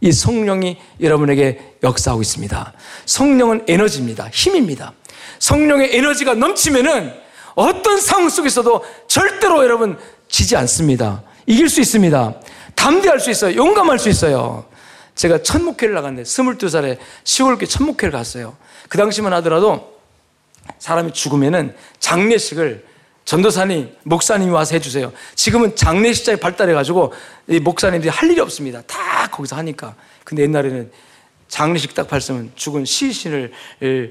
이 성령이 여러분에게 역사하고 있습니다. 성령은 에너지입니다. 힘입니다. 성령의 에너지가 넘치면은 어떤 상황 속에서도 절대로 여러분 지지 않습니다. 이길 수 있습니다. 담대할 수 있어요. 용감할 수 있어요. 제가 첫 목회를 나갔는데 22살에 10월께 첫 목회를 갔어요. 그 당시만 하더라도 사람이 죽으면은 장례식을 전도사님, 목사님이 와서 해주세요. 지금은 장례식장이 발달해가지고 이 목사님들이 할 일이 없습니다. 다 거기서 하니까. 근데 옛날에는 장례식 딱 발으면 죽은 시신을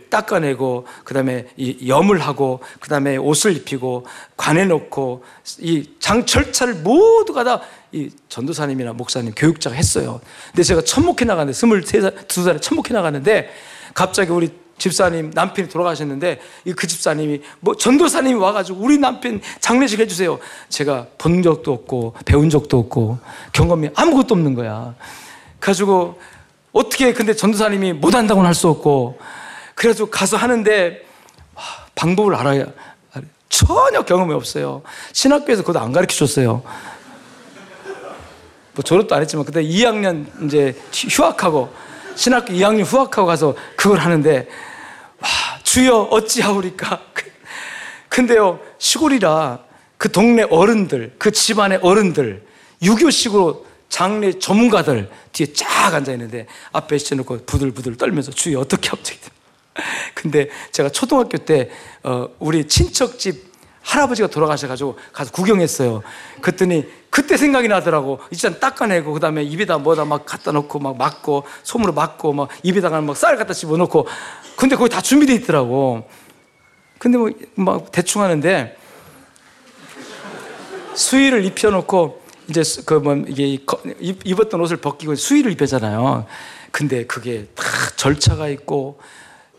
닦아내고 그다음에 이 염을 하고 그다음에 옷을 입히고 관에 놓고 이 장 절차를 모두가 다 이 전도사님이나 목사님 교육자가 했어요. 근데 제가 천목해 나갔는데 스물세 살, 두 살에 천목해 나갔는데 갑자기 우리 집사님 남편이 돌아가셨는데 그 집사님이 뭐 전도사님이 와가지고 우리 남편 장례식 해주세요. 제가 본 적도 없고 배운 적도 없고 경험이 아무것도 없는 거야. 가지고 어떻게 근데 전도사님이 못한다고는 할 수 없고 그래서 가서 하는데 방법을 알아야 전혀 경험이 없어요. 신학교에서 그것도 안 가르쳐 줬어요. 뭐 졸업도 안 했지만 그때 2학년 이제 휴학하고 신학교 2학년 휴학하고 가서 그걸 하는데 와 주여 어찌하오리까 (laughs) 근데요 시골이라 그 동네 어른들 그 집안의 어른들 유교식으로 장례 전문가들 뒤에 쫙 앉아 있는데 앞에 시켜놓고 부들부들 떨면서 주여 어떻게 합니까? (laughs) 근데 제가 초등학교 때 어, 우리 친척집 할아버지가 돌아가셔가지고 가서 구경했어요. 그랬더니 그때 생각이 나더라고. 일단 닦아내고 그다음에 입에다 뭐다 막 갖다 놓고 막 막고 솜으로 막고 막 입에다가 막 쌀 갖다 집어넣고 근데 거기 다 준비돼 있더라고. 근데 뭐 막 대충 하는데 수의를 입혀놓고 이제 그 뭐 이게 입었던 옷을 벗기고 수의를 입혔잖아요. 근데 그게 다 절차가 있고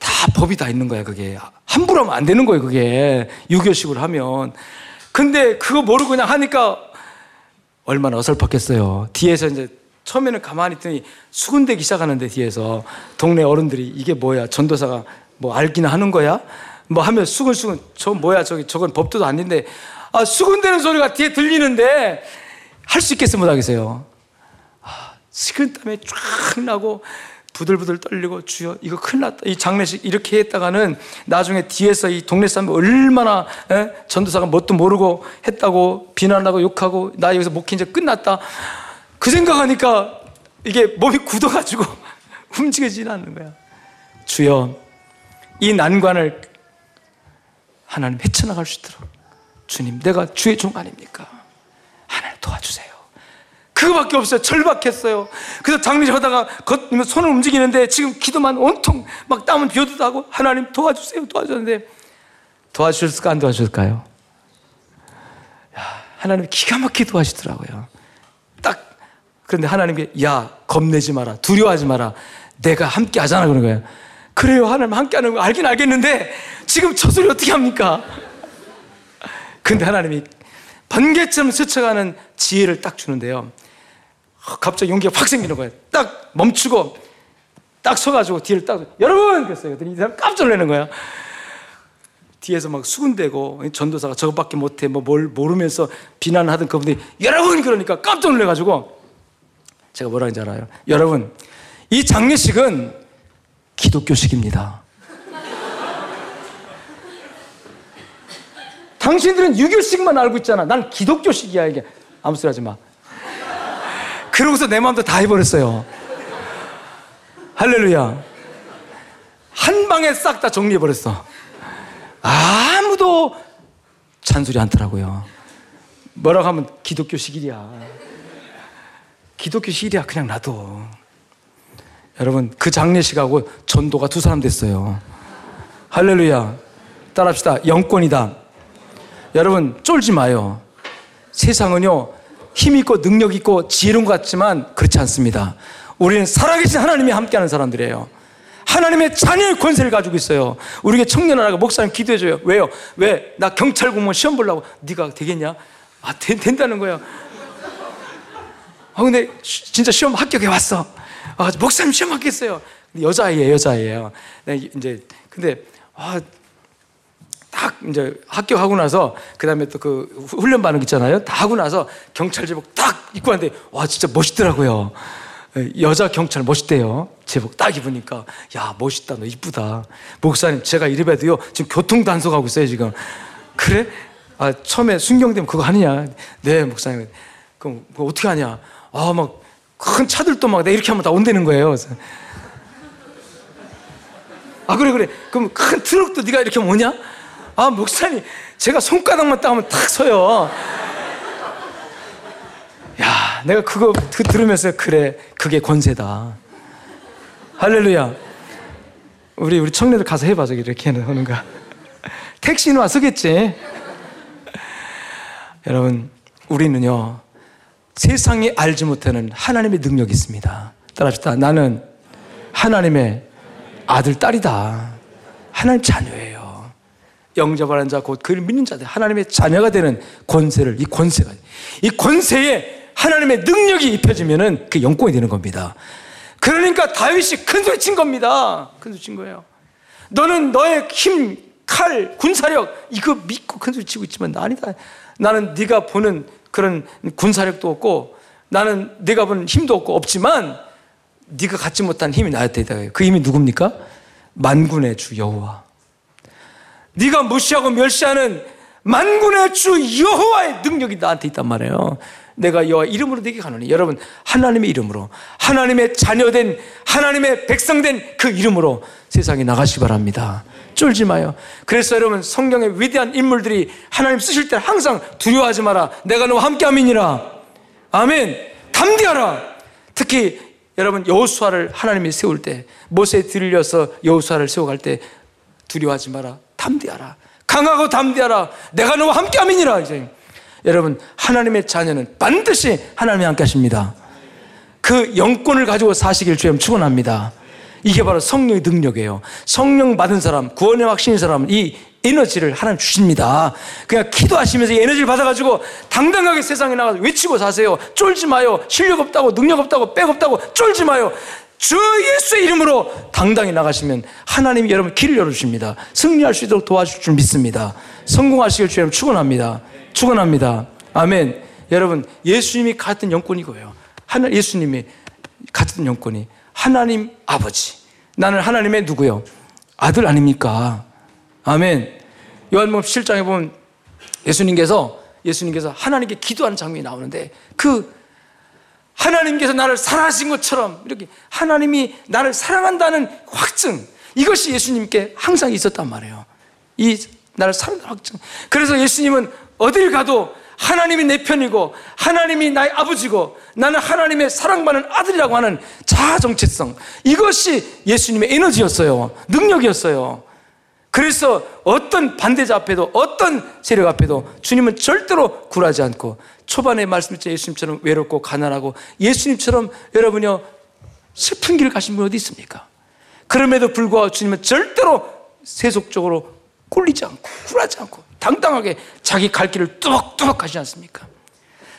다 법이 다 있는 거야. 그게 함부로 하면 안 되는 거예요. 그게 유교식으로 하면. 근데 그거 모르고 그냥 하니까 얼마나 어설펐겠어요. 뒤에서 이제 처음에는 가만히 있더니 수군대기 시작하는데 뒤에서 동네 어른들이 이게 뭐야 전도사가 뭐 알기나 하는 거야? 뭐 하면 수근수근 저 뭐야 저기 저건 법도도 아닌데 아 수군대는 소리가 뒤에 들리는데 할 수 있겠어 못하겠어요? 아, 식은 땀에 쫙 나고 부들부들 떨리고 주여 이거 큰일 났다 이 장례식 이렇게 했다가는 나중에 뒤에서 이 동네 사람이 얼마나 에? 전도사가 뭣도 모르고 했다고 비난하고 욕하고 나 여기서 목회 이제 끝났다 그 생각하니까 이게 몸이 굳어가지고 (laughs) 움직여지지 않는 거야 주여 이 난관을 하나님 헤쳐나갈 수 있도록 주님 내가 주의 종 아닙니까 하나님 도와주세요. 그거밖에 없어요. 절박했어요. 그래서 장례식 하다가 겉 손을 움직이는데 지금 기도만 온통 막 땀은 비어도 하고 하나님 도와주세요. 도와주는데 도와주실까 안 도와줄까요? 하나님 기가 막히게 도와주더라고요. 딱 그런데 하나님께 야 겁내지 마라 두려워하지 마라 내가 함께 하잖아 그런 거예요. 그래요 하나님 함께 하는 거 알긴 알겠는데 지금 저 소리 어떻게 합니까? (laughs) 근데 하나님이 번개처럼 스쳐가는 지혜를 딱 주는데요. 갑자기 용기가 확 생기는 거예요. 딱 멈추고 딱 서가지고 뒤를 딱 여러분 그랬어요. 이 사람 깜짝 놀라는 거야. 뒤에서 막 수군대고 전도사가 저것밖에 못해 뭐 뭘 모르면서 비난하던 그분들이 여러분 그러니까 깜짝 놀래가지고 제가 뭐라 하는지 알아요. 여러분 이 장례식은 기독교식입니다. 당신들은 유교식만 알고 있잖아. 난 기독교식이야, 이게. 아무 소리 하지 마. 그러고서 내 마음도 다 해버렸어요. 할렐루야. 한 방에 싹 다 정리해버렸어. 아무도 잔소리 않더라고요. 뭐라고 하면 기독교식이야. 기독교식이야, 그냥 놔둬. 여러분, 그 장례식하고 전도가 두 사람 됐어요. 할렐루야. 따라합시다. 영권이다. 여러분, 쫄지 마요. 세상은요, 힘 있고 능력 있고 지혜로운 것 같지만 그렇지 않습니다. 우리는 살아계신 하나님이 함께하는 사람들이에요. 하나님의 자녀의 권세를 가지고 있어요. 우리에게 청년 하나가 목사님 기도해줘요. 왜요? 왜? 나 경찰 공무원 시험 보려고. 네가 되겠냐? 아, 되, 된다는 거예요. 아, 근데 진짜 시험 합격해 왔어. 아, 목사님 시험 합격했어요. 여자예요, 여자예요. 네, 이제, 근데, 아, 딱 이제 합격하고 나서 그 다음에 또 그 훈련 반응 있잖아요. 다 하고 나서 경찰 제복 딱 입고 왔는데 와 진짜 멋있더라고요. 여자 경찰 멋있대요. 제복 딱 입으니까 야 멋있다 너 이쁘다. 목사님 제가 이래 봬도요 지금 교통 단속하고 있어요 지금. 그래? 아 처음에 순경되면 그거 하느냐? 네 목사님. 그럼 그거 어떻게 하냐? 아 막 큰 차들도 막 내가 이렇게 하면 다 온다는 거예요. 아 그래 그래. 그럼 큰 트럭도 네가 이렇게 뭐냐? 아, 목사님, 제가 손가락만 따면 탁 서요. 야, 내가 그거 그 들으면서 그래, 그게 권세다. 할렐루야. 우리 우리 청년들 가서 해봐 저기 이렇게 하는 거. 택시는 와서겠지. 여러분, 우리는요 세상이 알지 못하는 하나님의 능력이 있습니다. 따라합시다. 나는 하나님의 아들 딸이다. 하나님 자녀예요. 영접하는 자, 곧 그를 믿는 자들, 하나님의 자녀가 되는 권세를, 이 권세가, 이 권세에 하나님의 능력이 입혀지면은 그 영권이 되는 겁니다. 그러니까 다윗이 큰 소리 친 겁니다. 큰 소리 친 거예요. 너는 너의 힘, 칼, 군사력, 이거 믿고 큰 소리 치고 있지만 아니다. 나는 네가 보는 그런 군사력도 없고 나는 네가 보는 힘도 없고 없지만 네가 갖지 못한 힘이 나한테 있다. 그 힘이 누굽니까? 만군의 주 여호와. 네가 무시하고 멸시하는 만군의 주 여호와의 능력이 나한테 있단 말이에요. 내가 여호와 이름으로 내게 가노니 여러분 하나님의 이름으로 하나님의 자녀된 하나님의 백성된 그 이름으로 세상에 나가시 바랍니다. 쫄지 마요. 그래서 여러분 성경의 위대한 인물들이 하나님 쓰실 때 항상 두려워하지 마라. 내가 너와 함께함이니라. 아멘. 담대하라. 특히 여러분 여호수아를 하나님이 세울 때 모세에 들려서 여호수아를 세워갈 때 두려워하지 마라. 담대하라. 강하고 담대하라. 내가 너와 함께 함이니라. 이제. 여러분, 하나님의 자녀는 반드시 하나님이 함께 하십니다. 그 영권을 가지고 사시길 주님 축원합니다. 이게 바로 성령의 능력이에요. 성령 받은 사람, 구원의 확신인 사람은 이 에너지를 하나님 주십니다. 그냥 기도하시면서 이 에너지를 받아가지고 당당하게 세상에 나가서 외치고 사세요. 쫄지 마요. 실력 없다고, 능력 없다고, 빽 없다고, 쫄지 마요. 주 예수의 이름으로 당당히 나가시면 하나님이 여러분 길을 열어주십니다. 승리할 수 있도록 도와줄 줄 믿습니다. 성공하시길 주님 축원합니다. 축원합니다. 아멘. 여러분 예수님이 같은 영권이 이거예요. 하나 예수님이 같은 영권이 하나님 아버지. 나는 하나님의 누구요? 아들 아닙니까? 아멘. 요한복음 7장에 보면 예수님께서 예수님께서 하나님께 기도하는 장면이 나오는데 그 하나님께서 나를 사랑하신 것처럼 이렇게 하나님이 나를 사랑한다는 확증 이것이 예수님께 항상 있었단 말이에요. 이 나를 사랑하는 확증. 그래서 예수님은 어딜 가도 하나님이 내 편이고 하나님이 나의 아버지고 나는 하나님의 사랑받는 아들이라고 하는 자아 정체성 이것이 예수님의 에너지였어요. 능력이었어요. 그래서 어떤 반대자 앞에도 어떤 세력 앞에도 주님은 절대로 굴하지 않고 초반에 말씀했죠 예수님처럼 외롭고 가난하고 예수님처럼 여러분이요 슬픈 길을 가신 분 어디 있습니까? 그럼에도 불구하고 주님은 절대로 세속적으로 꼴리지 않고 굴하지 않고 당당하게 자기 갈 길을 뚜벅뚜벅 가지 않습니까?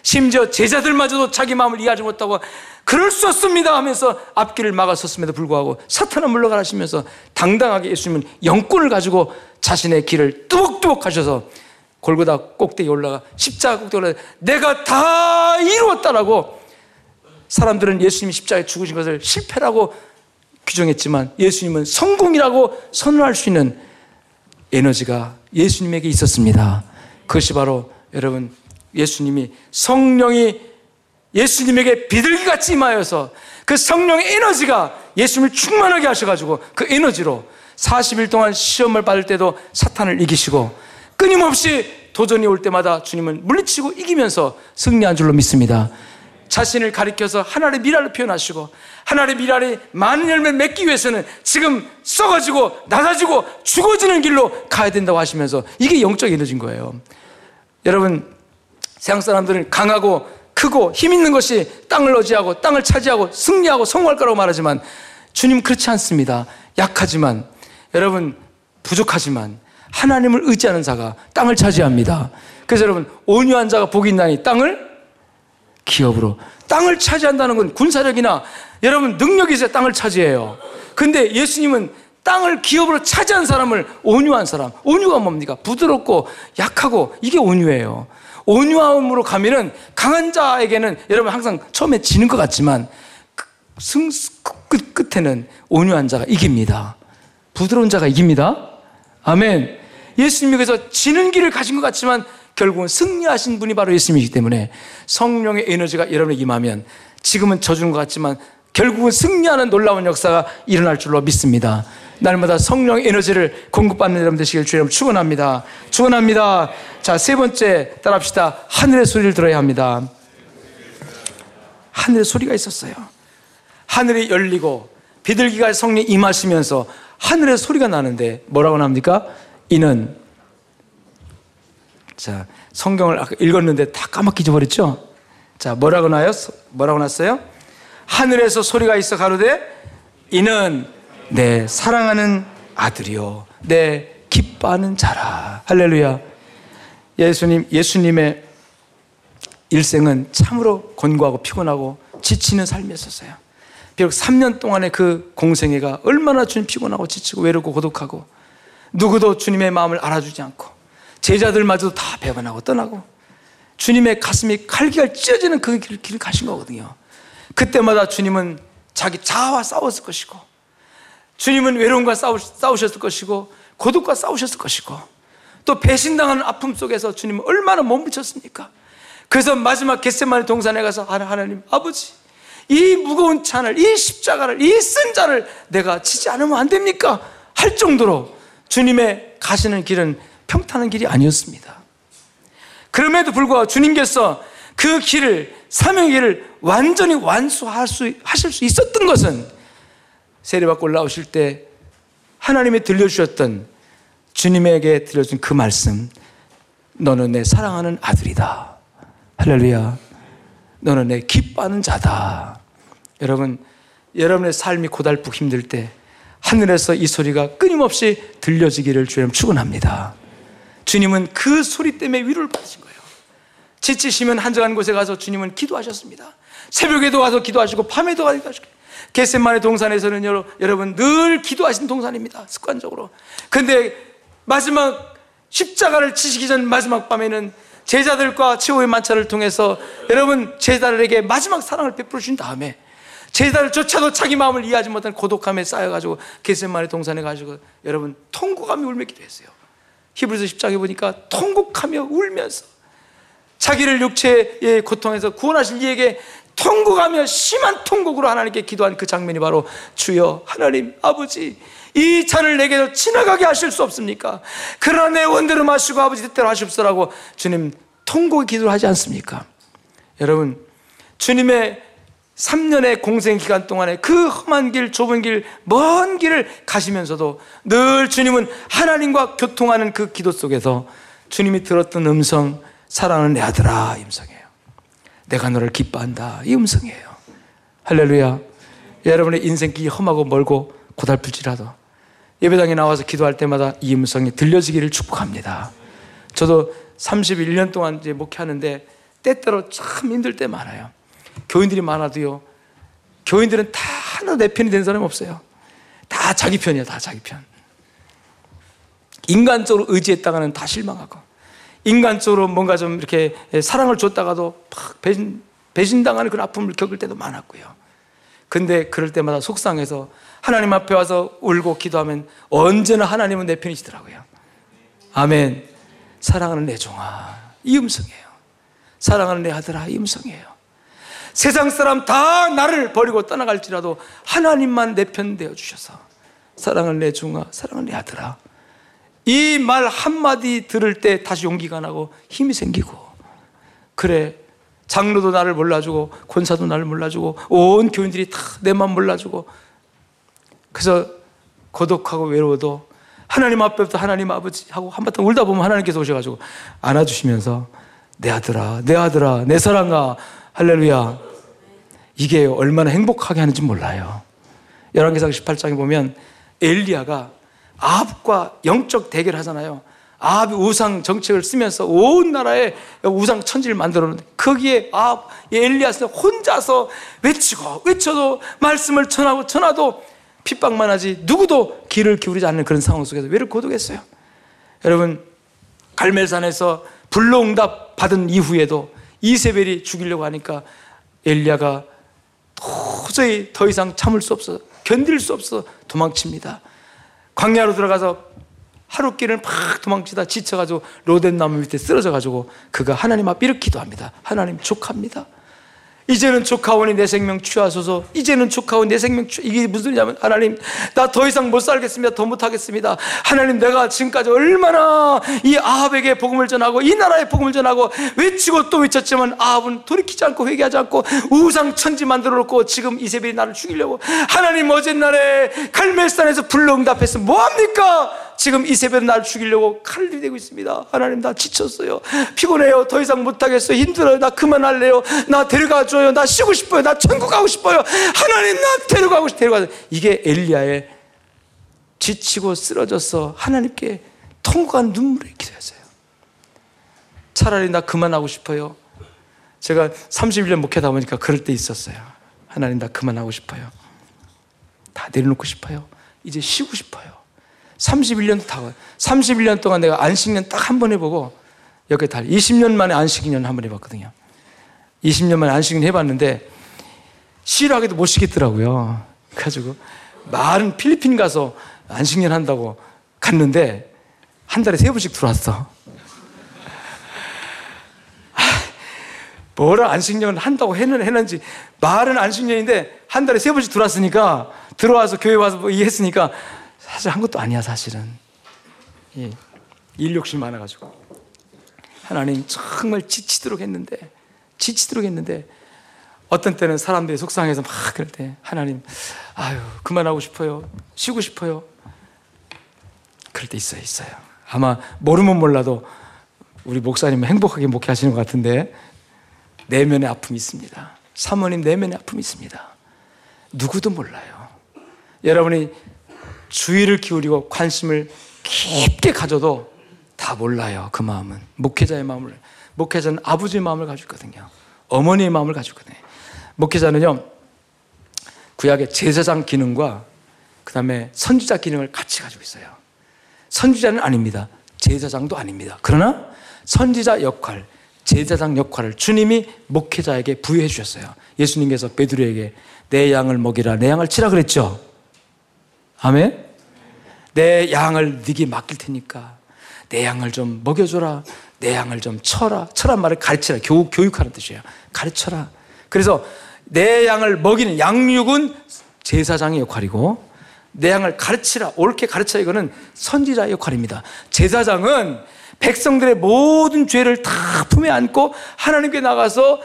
심지어 제자들마저도 자기 마음을 이해하지 못하고 그럴 수 없습니다 하면서 앞길을 막아섰음에도 불구하고 사탄은 물러가라 하시면서 당당하게 예수님은 영권을 가지고 자신의 길을 뚜벅뚜벅 가셔서 골고다 꼭대기 올라가 십자가 꼭대기 올라가 내가 다 이루었다라고 사람들은 예수님이 십자가에 죽으신 것을 실패라고 규정했지만 예수님은 성공이라고 선언할 수 있는 에너지가 예수님에게 있었습니다. 그것이 바로 여러분 예수님이 성령이 예수님에게 비둘기같이 임하여서 그 성령의 에너지가 예수님을 충만하게 하셔가지고 그 에너지로 40일 동안 시험을 받을 때도 사탄을 이기시고 끊임없이 도전이 올 때마다 주님은 물리치고 이기면서 승리한 줄로 믿습니다. 자신을 가리켜서 하나님의 미랄을 표현하시고 하나님의 미랄이 많은 열매를 맺기 위해서는 지금 썩어지고 낮아지고 죽어지는 길로 가야 된다고 하시면서 이게 영적 에너지인 거예요. 여러분 세상 사람들은 강하고 크고 힘 있는 것이 땅을 어지하고 땅을 차지하고 승리하고 성공할 거라고 말하지만 주님 그렇지 않습니다. 약하지만 여러분 부족하지만 하나님을 의지하는 자가 땅을 차지합니다. 그래서 여러분 온유한 자가 복이 있나니 땅을 기업으로 땅을 차지한다는 건 군사력이나 여러분 능력이 있어야 땅을 차지해요. 근데 예수님은 땅을 기업으로 차지한 사람을 온유한 사람. 온유가 뭡니까? 부드럽고 약하고 이게 온유예요. 온유함으로 가면은 강한 자에게는 여러분 항상 처음에 지는 것 같지만 그 승, 끝, 끝에는 온유한 자가 이깁니다. 부드러운 자가 이깁니다. 아멘. 예수님이 그래서 지는 길을 가신 것 같지만 결국은 승리하신 분이 바로 예수님이기 때문에 성령의 에너지가 여러분에게 임하면 지금은 져주는 것 같지만 결국은 승리하는 놀라운 역사가 일어날 줄로 믿습니다. 날마다 성령의 에너지를 공급받는 여러분 되시길 주님 축원합니다. 축원합니다. 자, 세 번째 따라합시다. 하늘의 소리를 들어야 합니다. 하늘의 소리가 있었어요. 하늘이 열리고 비둘기가 성령 임하시면서 하늘의 소리가 나는데 뭐라고 나옵니까? 이는 자, 성경을 아까 읽었는데 다 까맣게 잊어버렸죠? 자, 뭐라고 나요? 뭐라고 났어요? 하늘에서 소리가 있어 가로되 이는 내 사랑하는 아들이요. 내 기뻐하는 자라. 할렐루야. 예수님, 예수님의 일생은 참으로 권고하고 피곤하고 지치는 삶이었었어요. 비록 3년 동안의 그 공생애가 얼마나 주님 피곤하고 지치고 외롭고 고독하고 누구도 주님의 마음을 알아주지 않고 제자들마저도 다 배반하고 떠나고 주님의 가슴이 칼기가 찢어지는 그 길을 가신 거거든요. 그때마다 주님은 자기 자아와 싸웠을 것이고 주님은 외로움과 싸우, 싸우셨을 것이고 고독과 싸우셨을 것이고 또 배신당하는 아픔 속에서 주님은 얼마나 몸부쳤습니까? 그래서 마지막 겟세마네 동산에 가서 하나님 아버지 이 무거운 찬을 이 십자가를 이쓴 자를 내가 치지 않으면 안 됩니까? 할 정도로 주님의 가시는 길은 평탄한 길이 아니었습니다. 그럼에도 불구하고 주님께서 그 길을 사명의 길을 완전히 완수할 수 하실 수 있었던 것은 세례받고 올라오실 때 하나님이 들려주셨던 주님에게 들려준 그 말씀 너는 내 사랑하는 아들이다. 할렐루야. 너는 내 기뻐하는 자다. 여러분 여러분의 삶이 고달프고 힘들 때 하늘에서 이 소리가 끊임없이 들려지기를 주님 축원합니다. 주님은 그 소리 때문에 위로를 받으신 거예요. 지치시면 한적한 곳에 가서 주님은 기도하셨습니다. 새벽에도 와서 기도하시고 밤에도 와서 기도하시고 겟셋만의 동산에서는 여러분 늘 기도하신 동산입니다. 습관적으로. 근데 마지막 십자가를 치시기 전 마지막 밤에는 제자들과 최후의 만찬을 통해서 여러분 제자들에게 마지막 사랑을 베풀어 주신 다음에 제자들조차도 자기 마음을 이해하지 못한 고독함에 쌓여가지고 겟셋만의 동산에 가지고 여러분 통곡하며 울며 기도했어요. 히브리서 10장에 보니까 통곡하며 울면서 자기를 육체의 고통에서 구원하실 이에게 통곡하며 심한 통곡으로 하나님께 기도한 그 장면이 바로 주여 하나님 아버지 이 잔을 내게도 지나가게 하실 수 없습니까? 그러나 내 원대로 마시고 아버지 뜻대로 하십시오라고 주님 통곡의 기도를 하지 않습니까? 여러분 주님의 3년의 공생 기간 동안에 그 험한 길, 좁은 길, 먼 길을 가시면서도 늘 주님은 하나님과 교통하는 그 기도 속에서 주님이 들었던 음성, 사랑하는 내 아들아, 음성에 내가 너를 기뻐한다. 이 음성이에요. 할렐루야. 여러분의 인생길이 험하고 멀고 고달플지라도 예배당에 나와서 기도할 때마다 이 음성이 들려지기를 축복합니다. 저도 31년 동안 이제 목회하는데 때때로 참 힘들 때 많아요. 교인들이 많아도요. 교인들은 다 하나 내 편이 된 사람이 없어요. 다 자기 편이야, 다 자기 편. 인간적으로 의지했다가는 다 실망하고. 인간적으로 뭔가 좀 이렇게 사랑을 줬다가도 막 배신, 배신당하는 그런 아픔을 겪을 때도 많았고요. 근데 그럴 때마다 속상해서 하나님 앞에 와서 울고 기도하면 언제나 하나님은 내 편이시더라고요. 아멘. 사랑하는 내 종아, 이 음성이에요. 사랑하는 내 아들아, 이 음성이에요. 세상 사람 다 나를 버리고 떠나갈지라도 하나님만 내 편 되어 주셔서 사랑하는 내 종아, 사랑하는 내 아들아. 이 말 한마디 들을 때 다시 용기가 나고 힘이 생기고 그래 장로도 나를 몰라주고 권사도 나를 몰라주고 온 교인들이 다내맘 몰라주고 그래서 고독하고 외로워도 하나님 앞에부터 하나님 아버지 하고 한바탕 울다 보면 하나님께서 오셔가지고 안아주시면서 내 아들아 내 아들아 내 사랑아 할렐루야. 이게 얼마나 행복하게 하는지 몰라요. 열왕기상 18장에 보면 엘리야가 아합과 영적 대결 하잖아요 아합이 우상 정책을 쓰면서 온 나라에 우상 천지를 만들었는데 거기에 아합 엘리야스 혼자서 외치고 외쳐도 말씀을 전하고 전하도 핍박만 하지 누구도 귀를 기울이지 않는 그런 상황 속에서 왜를 고독했어요? 여러분 갈멜산에서 불로응답 받은 이후에도 이세벨이 죽이려고 하니까 엘리야가 도저히 더 이상 참을 수 없어 견딜 수 없어 도망칩니다. 광야로 들어가서 하루 길을 막 도망치다 지쳐가지고 로덴 나무 밑에 쓰러져가지고 그가 하나님 앞에 이렇게 기도합니다. 하나님 족합니다. 이제는 조카원이 내 생명 취하소서. 이제는 조카원 내 생명 취 이게 무슨 소리냐면 하나님 나 더 이상 못 살겠습니다. 더 못하겠습니다. 하나님 내가 지금까지 얼마나 이 아합에게 복음을 전하고 이 나라에 복음을 전하고 외치고 또 외쳤지만 아합은 돌이키지 않고 회개하지 않고 우상 천지 만들어 놓고 지금 이세벨이 나를 죽이려고. 하나님 어젯날에 갈멜산에서 불러 응답해서 뭐합니까 지금 이세벨은 나를 죽이려고 칼을 대고 있습니다. 하나님 나 지쳤어요. 피곤해요. 더 이상 못하겠어요. 힘들어요. 나 그만할래요. 나 데려가 줘요. 나 쉬고 싶어요. 나 천국 가고 싶어요. 하나님 나 데려가고 싶 데려가서 이게 엘리야의 지치고 쓰러져서 하나님께 통곡한 눈물의 기도였어요. 차라리 나 그만하고 싶어요. 제가 31년 목회다 보니까 그럴 때 있었어요. 하나님 나 그만하고 싶어요. 다 내려놓고 싶어요. 이제 쉬고 싶어요. 31년도 다 31년 동안 내가 안식년 딱 한 번 해보고 여기 달 20년 만에 안식년 한 번 해봤거든요. 20년 만에 안식년 해봤는데 싫어하기도 못 쉬겠더라고요. 그래가지고 말은 필리핀 가서 안식년 한다고 갔는데 한 달에 세 번씩 들어왔어. 뭐라 안식년을 한다고 했는, 했는지 말은 안식년인데 한 달에 세 번씩 들어왔으니까 들어와서 교회 와서 뭐 이해했으니까 사실 한 것도 아니야 사실은. 예, 일 욕심 많아가지고. 하나님 정말 지치도록 했는데 지치도록 했는데 어떤 때는 사람들이 속상해서 막 그럴 때 하나님 아유 그만하고 싶어요. 쉬고 싶어요. 그럴 때 있어요 있어요. 아마 모르면 몰라도 우리 목사님은 행복하게 목회하시는 것 같은데 내면의 아픔이 있습니다. 사모님 내면의 아픔이 있습니다. 누구도 몰라요. 여러분이 주의를 기울이고 관심을 깊게 가져도 다 몰라요. 그 마음은. 목회자의 마음을. 목회자는 아버지의 마음을 가지고 있거든요. 어머니의 마음을 가지고 있거든요. 목회자는요, 구약의 제사장 기능과 그 다음에 선지자 기능을 같이 가지고 있어요. 선지자는 아닙니다. 제사장도 아닙니다. 그러나 선지자 역할, 제사장 역할을 주님이 목회자에게 부여해 주셨어요. 예수님께서 베드로에게 내 양을 먹이라, 내 양을 치라 그랬죠. 아멘? 내 양을 네게 맡길 테니까 내 양을 좀 먹여줘라. 내 양을 좀 쳐라. 쳐란 말을 가르치라. 교육, 교육하는 뜻이에요. 가르쳐라. 그래서 내 양을 먹이는 양육은 제사장의 역할이고 내 양을 가르치라. 옳게 가르치라. 이거는 선지자의 역할입니다. 제사장은 백성들의 모든 죄를 다 품에 안고 하나님께 나가서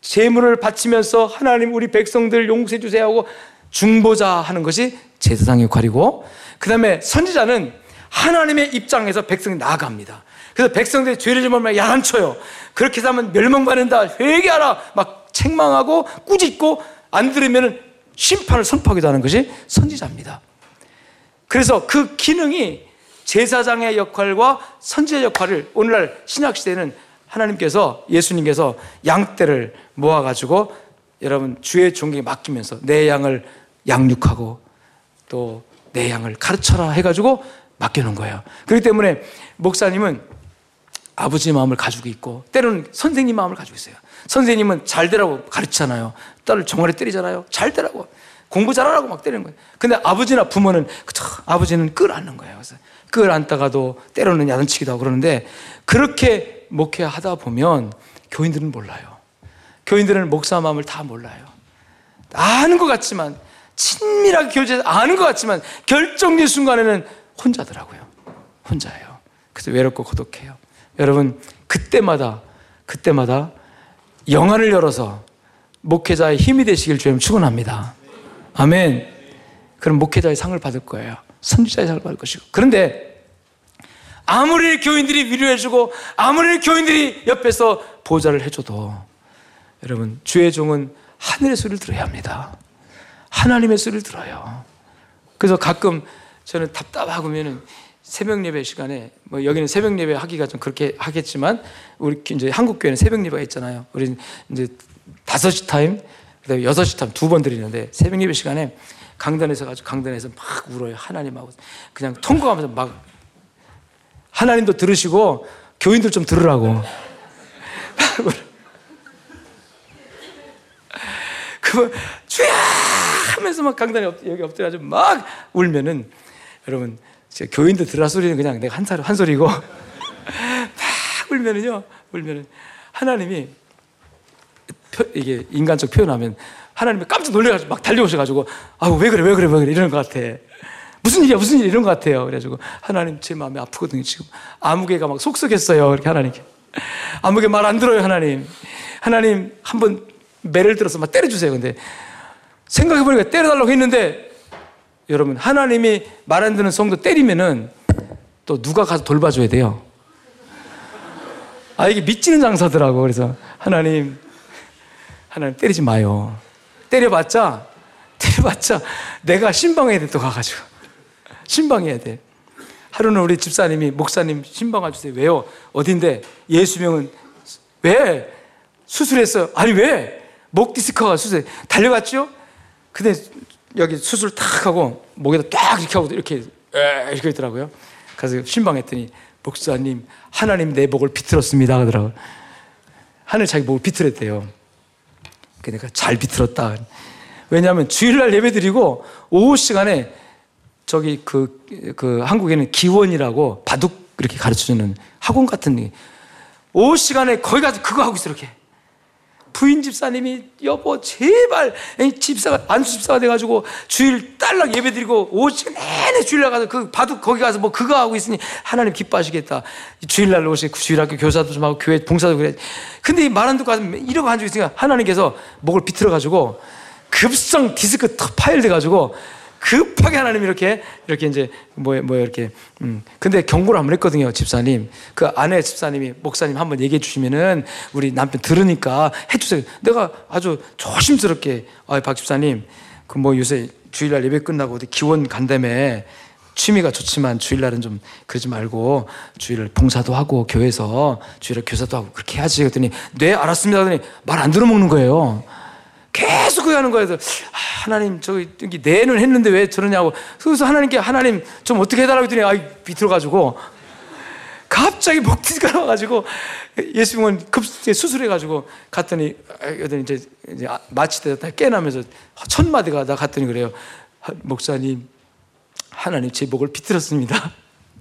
재물을 바치면서 하나님 우리 백성들 용서해 주세요 하고 중보자 하는 것이 제사장의 역할이고 그 다음에 선지자는 하나님의 입장에서 백성이 나아갑니다. 그래서 백성들이 죄를 지으면 야단쳐요. 그렇게 하면 멸망받는다. 회개하라. 막 책망하고 꾸짖고 안 들으면 심판을 선포하기도 하는 것이 선지자입니다. 그래서 그 기능이 제사장의 역할과 선지자 역할을 오늘날 신약시대는 하나님께서 예수님께서 양떼를 모아가지고 여러분 주의 종에게 맡기면서 내 양을 양육하고 또 내 양을 가르쳐라 해가지고 맡겨놓은 거예요. 그렇기 때문에 목사님은 아버지 마음을 가지고 있고 때로는 선생님 마음을 가지고 있어요. 선생님은 잘 되라고 가르치잖아요. 딸을 정말에 때리잖아요. 잘 되라고. 공부 잘하라고 막 때리는 거예요. 근데 아버지나 부모는 그쵸, 아버지는 끌안는 거예요. 그래서 끌안다가도 때로는 야단치기도 하고 그러는데 그렇게 목회하다 보면 교인들은 몰라요. 교인들은 목사 마음을 다 몰라요. 아는 것 같지만 친밀하게 교제해서 아는 것 같지만 결정된 순간에는 혼자더라고요. 혼자예요. 그래서 외롭고 고독해요. 여러분 그때마다 그때마다 영안을 열어서 목회자의 힘이 되시길 주님 축원합니다. 아멘. 그럼 목회자의 상을 받을 거예요. 선지자의 상을 받을 것이고. 그런데 아무리 교인들이 위로해주고 아무리 교인들이 옆에서 보좌를 해줘도 여러분 주의 종은 하늘의 소리를 들어야 합니다. 하나님의 소리를 들어요. 그래서 가끔 저는 답답하고면은 새벽 예배 시간에 뭐 여기는 새벽 예배 하기가 좀 그렇게 하겠지만 우리 이제 한국 교회는 새벽 예배가 있잖아요. 우리 이제 다섯 시 타임 그다음에 여섯 시 타임 두 번 드리는데 새벽 예배 시간에 강단에서 가지고 강단에서 막 울어요. 하나님하고 그냥 통곡하면서 막 하나님도 들으시고 교인들 좀 들으라고. (laughs) 그 주야 하면서 막 강단에 여기 엎드려가지고 막 울면은 여러분 교인들 들으라 소리는 그냥 내가 한, 한 소리고. (laughs) 막 울면은요 울면은 하나님이 이게 인간적 표현하면 하나님이 깜짝 놀래가지고 막 달려오셔가지고 아우 왜 그래 왜 그래 왜 그래 이러는 것 같아. 무슨 일이야 무슨 일 이런 것 같아요. 그래가지고 하나님 제 마음이 아프거든요 지금. 아무개가 막 속썩였어요 이렇게 하나님께. 아무개 말 안 들어요 하나님. 하나님 한번 매를 들어서 막 때려주세요. 근데 생각해보니까 때려달라고 했는데 여러분 하나님이 말 안 듣는 성도 때리면은 또 누가 가서 돌봐줘야 돼요 아 이게 믿지는 장사더라고 그래서 하나님 하나님 때리지 마요. 때려봤자, 때려봤자 내가 신방해야 돼, 또 가가지고. 신방해야 돼. 하루는 우리 집사님이, 목사님 신방 와주세요. 왜요? 어딘데? 예수명은 왜? 수술했어요. 아니, 왜? 목 디스크가 수술. 달려갔죠? 근데 여기 수술 탁 하고 목에다 딱 이렇게 하고 이렇게, 이렇게 있더라고요. 그래서 신방했더니, 목사님, 하나님 내 목을 비틀었습니다. 하더라고요. 하늘 자기 목을 비틀었대요. 그러니까 잘 비틀었다. 왜냐하면 주일날 예배 드리고 오후 시간에 저기 그, 그 한국에는 기원이라고 바둑 이렇게 가르쳐 주는 학원 같은 오후 시간에 거기 가서 그거 하고 있어 이렇게. 부인 집사님이 여보 제발 집사가 안수 집사가 돼가지고 주일 딸랑 예배드리고 오직 내내 주일날 가서 그 바둑 거기 가서 뭐 그거 하고 있으니 하나님 기뻐하시겠다. 주일날 오시 주일학교 교사도 좀 하고 교회 봉사도 그래. 근데 말안 듣고 가서 이러고 앉아 있으니까 하나님께서 목을 비틀어 가지고 급성 디스크 터 파일 돼가지고 급하게 하나님 이렇게 이렇게 이제 뭐뭐 뭐 이렇게 음. 근데 경고를 한번 했거든요 집사님. 그 아내 집사님이 목사님 한번 얘기해 주시면은 우리 남편 들으니까 해주세요. 내가 아주 조심스럽게 아박 집사님 그 뭐 요새 주일날 예배 끝나고 어디 기원 간다며 취미가 좋지만 주일날은 좀 그러지 말고 주일을 봉사도 하고 교회에서 주일날 교사도 하고 그렇게 해야지. 그랬더니 네 알았습니다. 하더니 말 안 들어먹는 거예요 계속 그거 하는 거예요. 아, 하나님, 저기, 내는 했는데 왜 저러냐고. 그래서 하나님께 하나님 좀 어떻게 해달라고 했더니, 아이, 비틀어 가지고. 갑자기 목티가 (laughs) 나와가지고 예수님은 급하게 수술해가지고 갔더니, 여더니 이제, 이제 아, 마치다 깨나면서 첫 마디가 나 갔더니 그래요. 목사님, 하나님 제 목을 비틀었습니다.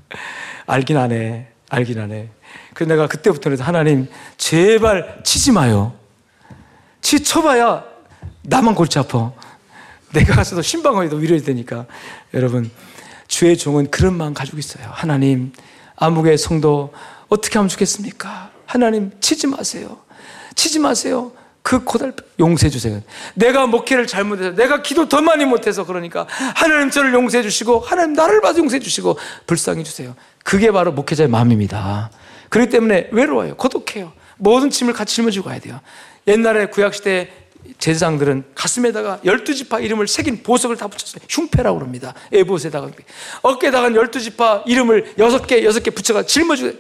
(laughs) 알긴 하네. 알긴 하네. 그래서 내가 그때부터는 하나님, 제발 치지 마요. 치 쳐봐야 나만 골치 아파. 내가 가서도 신방어에도 위로해야 되니까. 여러분, 주의 종은 그런 마음 가지고 있어요. 하나님, 암흑의 성도 어떻게 하면 좋겠습니까? 하나님, 치지 마세요. 치지 마세요. 그 고달 용서해 주세요. 내가 목회를 잘못해서 내가 기도 더 많이 못해서 그러니까 하나님 저를 용서해 주시고 하나님 나를 봐서 용서해 주시고 불쌍해 주세요. 그게 바로 목회자의 마음입니다. 그렇기 때문에 외로워요. 고독해요. 모든 짐을 같이 짊어지고 가야 돼요. 옛날에 구약 시대 제사장들은 가슴에다가 열두 지파 이름을 새긴 보석을 다 붙였어요. 흉패라고 그럽니다. 에봇에다가. 어깨에다가 열두 지파 이름을 여섯 개, 여섯 개 붙여가 짊어지고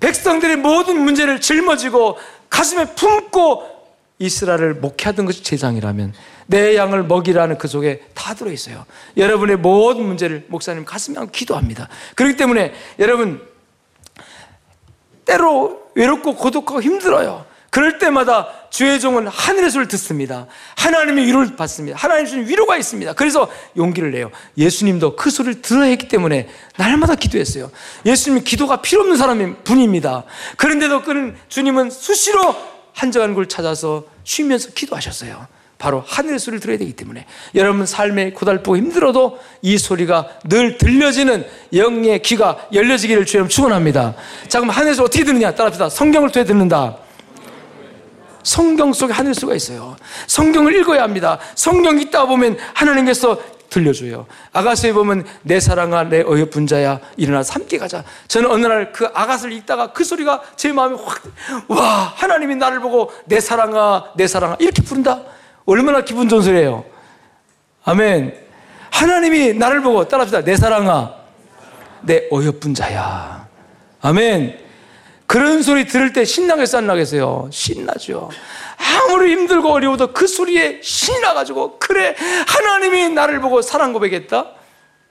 백성들의 모든 문제를 짊어지고 가슴에 품고 이스라엘을 목회하던 것이 제장이라면 내 양을 먹이라는 그 속에 다 들어 있어요. 여러분의 모든 문제를 목사님 가슴에 안고 기도합니다. 그렇기 때문에 여러분 때로 외롭고 고독하고 힘들어요. 그럴 때마다 주의 종은 하늘의 소리를 듣습니다. 하나님의 위로를 받습니다. 하나님 주신 위로가 있습니다. 그래서 용기를 내요. 예수님도 그 소리를 들어야 했기 때문에 날마다 기도했어요. 예수님은 기도가 필요 없는 사람인 분입니다. 그런데도 그는 주님은 수시로 한적한 곳을 찾아서 쉬면서 기도하셨어요. 바로 하늘의 소리를 들어야 되기 때문에 여러분 삶에 고달프고 힘들어도 이 소리가 늘 들려지는 영의 귀가 열려지기를 주여 축원합니다. 자 그럼 하늘에서 어떻게 듣느냐 따라합시다. 성경을 통해 듣는다. 성경 속에 하늘 수가 있어요. 성경을 읽어야 합니다. 성경 읽다 보면 하나님께서 들려줘요. 아가스에 보면 내 사랑아 내 어여쁜 자야 일어나 함께 가자. 저는 어느 날 그 아가스를 읽다가 그 소리가 제 마음에 확 와 하나님이 나를 보고 내 사랑아 내 사랑아 이렇게 부른다. 얼마나 기분 좋은 소리예요. 아멘. 하나님이 나를 보고 따라합시다. 내 사랑아 내 어여쁜 자야. 아멘. 그런 소리 들을 때 신나겠어 안 나겠어요? 신나죠. 아무리 힘들고 어려워도 그 소리에 신이 나가지고 그래 하나님이 나를 보고 사랑 고백했다.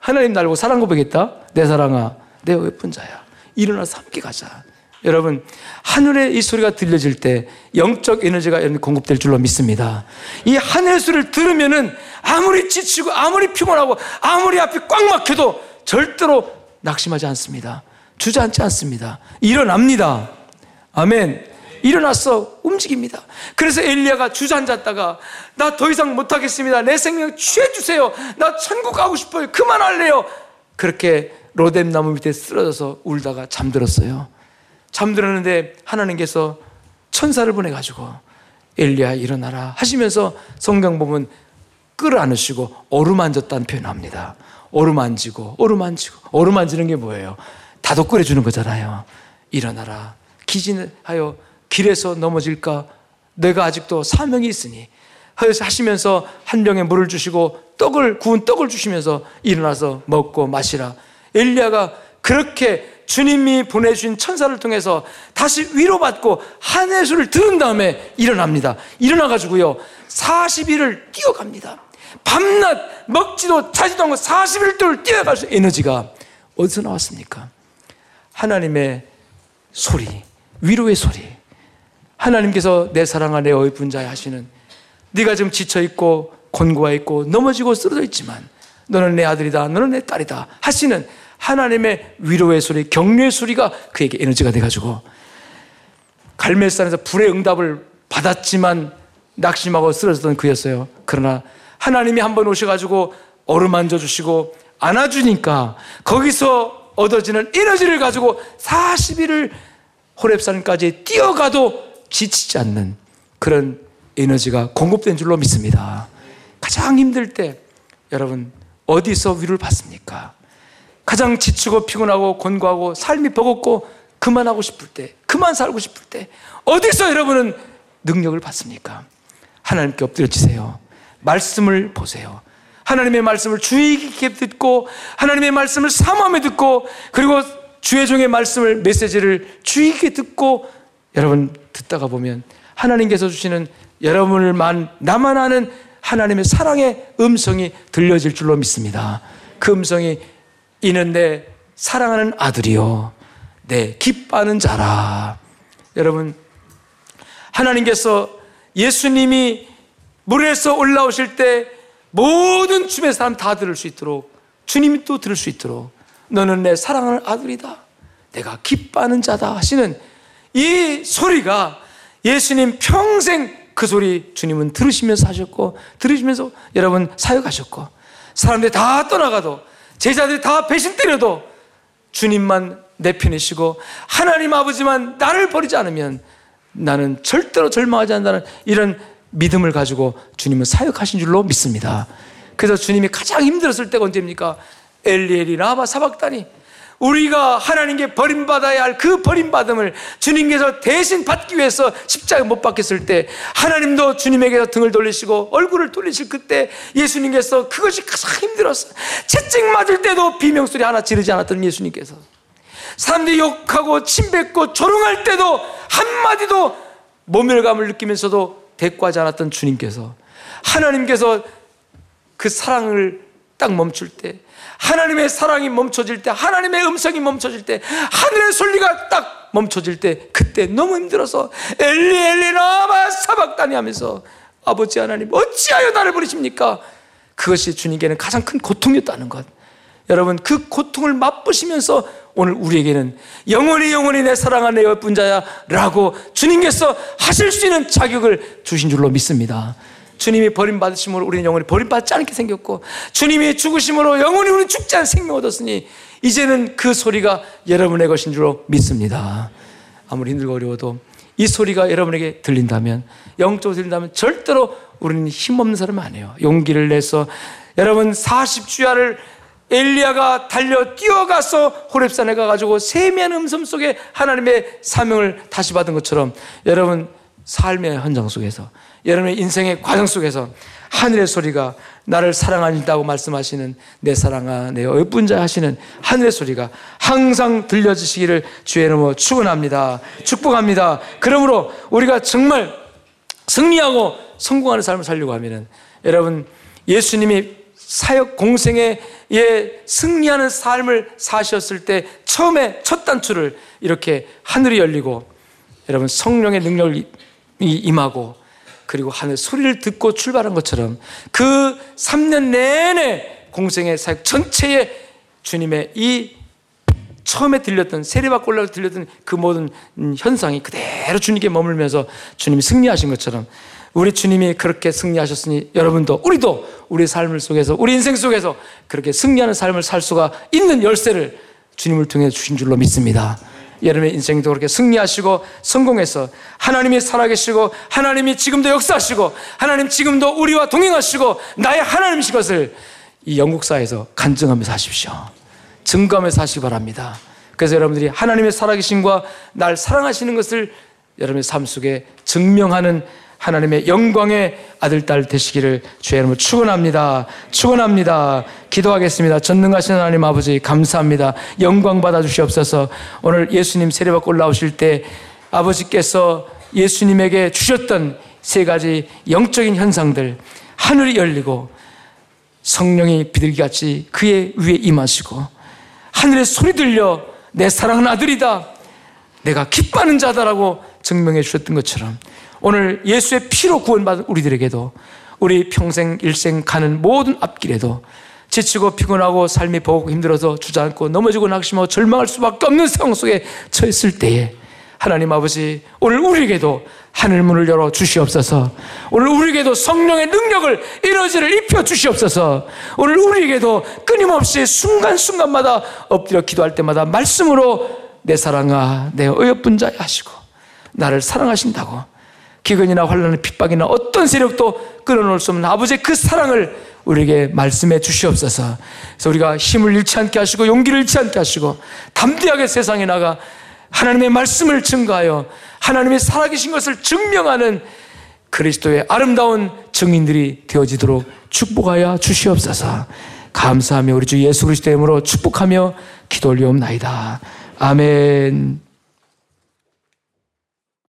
하나님 나를 보고 사랑 고백했다. 내 사랑아, 내 예쁜 자야. 일어나서 함께 가자. 여러분 하늘의 이 소리가 들려질 때 영적 에너지가 공급될 줄로 믿습니다. 이 하늘의 소리를 들으면은 아무리 지치고 아무리 피곤하고 아무리 앞이 꽉 막혀도 절대로 낙심하지 않습니다. 주저앉지 않습니다. 일어납니다. 아멘. 일어나서 움직입니다. 그래서 엘리야가 주저앉았다가 나 더 이상 못하겠습니다. 내 생명 취해 주세요. 나 천국 가고 싶어요. 그만할래요. 그렇게 로뎀 나무 밑에 쓰러져서 울다가 잠들었어요. 잠들었는데 하나님께서 천사를 보내 가지고 엘리야 일어나라 하시면서 성경 보면 끌어안으시고 어루만졌다는 표현합니다. 어루만지고 어루만지고 어루만지는 게 뭐예요? 다독 끓여주는 거잖아요. 일어나라. 기진하여 길에서 넘어질까? 내가 아직도 사명이 있으니. 하시면서 한 병에 물을 주시고 떡을 구운 떡을 주시면서 일어나서 먹고 마시라. 엘리야가 그렇게 주님이 보내주신 천사를 통해서 다시 위로받고 한해 수를 들은 다음에 일어납니다. 일어나가지고요. 40일을 뛰어갑니다. 밤낮 먹지도 자지도 않고 40일 동안 뛰어갈 수 에너지가 어디서 나왔습니까? 하나님의 소리, 위로의 소리. 하나님께서 내 사랑아 내 어이쁜 자야 하시는 네가 지금 지쳐 있고 곤고해 있고 넘어지고 쓰러져 있지만 너는 내 아들이다. 너는 내 딸이다. 하시는 하나님의 위로의 소리, 격려의 소리가 그에게 에너지가 돼 가지고 갈멜산에서 불의 응답을 받았지만 낙심하고 쓰러졌던 그였어요. 그러나 하나님이 한 번 오셔 가지고 어루만져 주시고 안아 주니까 거기서 얻어지는 에너지를 가지고 40일을 호랩산까지 뛰어가도 지치지 않는 그런 에너지가 공급된 줄로 믿습니다. 가장 힘들 때 여러분 어디서 위로를 받습니까? 가장 지치고 피곤하고 곤고하고 삶이 버겁고 그만하고 싶을 때, 그만 살고 싶을 때 어디서 여러분은 능력을 받습니까? 하나님께 엎드려지세요. 말씀을 보세요. 하나님의 말씀을 주의 깊게 듣고 하나님의 말씀을 삼함에 듣고 그리고 주의 종의 말씀을 메시지를 주의 깊게 듣고 여러분 듣다가 보면 하나님께서 주시는 여러분을만 나만 아는 하나님의 사랑의 음성이 들려질 줄로 믿습니다. 그 음성이 이는 내 사랑하는 아들이요 내 기뻐하는 자라. 여러분 하나님께서 예수님이 물에서 올라오실 때 모든 주변 사람 다 들을 수 있도록 주님이 또 들을 수 있도록 너는 내 사랑하는 아들이다. 내가 기뻐하는 자다 하시는 이 소리가 예수님 평생 그 소리 주님은 들으시면서 하셨고 들으시면서 여러분 사역하셨고 사람들이 다 떠나가도 제자들이 다 배신 때려도 주님만 내 편이시고 하나님 아버지만 나를 버리지 않으면 나는 절대로 절망하지 않는다는 이런 믿음을 가지고 주님은 사역하신 줄로 믿습니다. 그래서 주님이 가장 힘들었을 때가 언제입니까? 엘리엘이 라바 사박다니 우리가 하나님께 버림받아야 할 그 버림받음을 주님께서 대신 받기 위해서 십자가 못 박혔을 때 하나님도 주님에게서 등을 돌리시고 얼굴을 돌리실 그때 예수님께서 그것이 가장 힘들었어요. 채찍 맞을 때도 비명소리 하나 지르지 않았던 예수님께서 사람들이 욕하고 침뱉고 조롱할 때도 한마디도 모멸감을 느끼면서도 대꾸하지 않았던 주님께서 하나님께서 그 사랑을 딱 멈출 때 하나님의 사랑이 멈춰질 때 하나님의 음성이 멈춰질 때 하늘의 소리가 딱 멈춰질 때 그때 너무 힘들어서 엘리 엘리 라마 사박다니 하면서 아버지 하나님 어찌하여 나를 버리십니까? 그것이 주님께는 가장 큰 고통이었다는 것. 여러분 그 고통을 맛보시면서 오늘 우리에게는 영원히 영원히 내 사랑하는 내 여분자야 라고 주님께서 하실 수 있는 자격을 주신 줄로 믿습니다. 주님이 버림받으심으로 우리는 영원히 버림받지 않게 생겼고 주님이 죽으심으로 영원히 우리는 죽지 않은 생명 얻었으니 이제는 그 소리가 여러분의 것인 줄로 믿습니다. 아무리 힘들고 어려워도 이 소리가 여러분에게 들린다면 영적으로 들린다면 절대로 우리는 힘없는 사람 아니에요. 용기를 내서 여러분 40주야를 엘리야가 달려 뛰어가서 호렙산에 가가지고 세미한 음성 속에 하나님의 사명을 다시 받은 것처럼 여러분 삶의 현장 속에서 여러분의 인생의 과정 속에서 하늘의 소리가 나를 사랑한다고 말씀하시는 내 사랑아 내 예쁜 자 하시는 하늘의 소리가 항상 들려주시기를 주의 이름으로 축원합니다. 축복합니다. 그러므로 우리가 정말 승리하고 성공하는 삶을 살려고 하면은 여러분 예수님이 사역 공생에 예, 승리하는 삶을 사셨을 때 처음에 첫 단추를 이렇게 하늘이 열리고 여러분 성령의 능력이 임하고 그리고 하늘 소리를 듣고 출발한 것처럼 그 3년 내내 공생의 사역 전체에 주님의 이 처음에 들렸던 세례받고 올라가 들렸던 그 모든 현상이 그대로 주님께 머물면서 주님이 승리하신 것처럼 우리 주님이 그렇게 승리하셨으니 여러분도 우리도 우리 삶을 속에서 우리 인생 속에서 그렇게 승리하는 삶을 살 수가 있는 열쇠를 주님을 통해 주신 줄로 믿습니다. 여러분의 인생도 그렇게 승리하시고 성공해서 하나님이 살아계시고 하나님이 지금도 역사하시고 하나님 지금도 우리와 동행하시고 나의 하나님이신 것을 이 영국사에서 간증하면서 하십시오. 증거하면서 하시기 바랍니다. 그래서 여러분들이 하나님의 살아계심과 날 사랑하시는 것을 여러분의 삶 속에 증명하는 하나님의 영광의 아들, 딸 되시기를 주의 이름으로 축원합니다. 축원합니다. 기도하겠습니다. 전능하신 하나님 아버지 감사합니다. 영광 받아 주시옵소서. 오늘 예수님 세례받고 올라오실 때 아버지께서 예수님에게 주셨던 세 가지 영적인 현상들 하늘이 열리고 성령이 비둘기같이 그의 위에 임하시고 하늘에 소리 들려 내 사랑하는 아들이다. 내가 기뻐하는 자다라고 증명해 주셨던 것처럼 오늘 예수의 피로 구원받은 우리들에게도 우리 평생 일생 가는 모든 앞길에도 지치고 피곤하고 삶이 버겁고 힘들어서 주저앉고 넘어지고 낙심하고 절망할 수밖에 없는 상황 속에 처했을 때에 하나님 아버지 오늘 우리에게도 하늘 문을 열어 주시옵소서. 오늘 우리에게도 성령의 능력을 에너지를 입혀 주시옵소서. 오늘 우리에게도 끊임없이 순간순간마다 엎드려 기도할 때마다 말씀으로 내 사랑아 내 어여쁜 자야 하시고 나를 사랑하신다고 기근이나 환란이나 핍박이나 어떤 세력도 끊어놓을 수 없는 아버지의 그 사랑을 우리에게 말씀해 주시옵소서. 그래서 우리가 힘을 잃지 않게 하시고 용기를 잃지 않게 하시고 담대하게 세상에 나가 하나님의 말씀을 증거하여 하나님의 살아계신 것을 증명하는 그리스도의 아름다운 증인들이 되어지도록 축복하여 주시옵소서. 감사하며 우리 주 예수 그리스도의 이름으로 축복하며 기도 올리옵나이다. 아멘.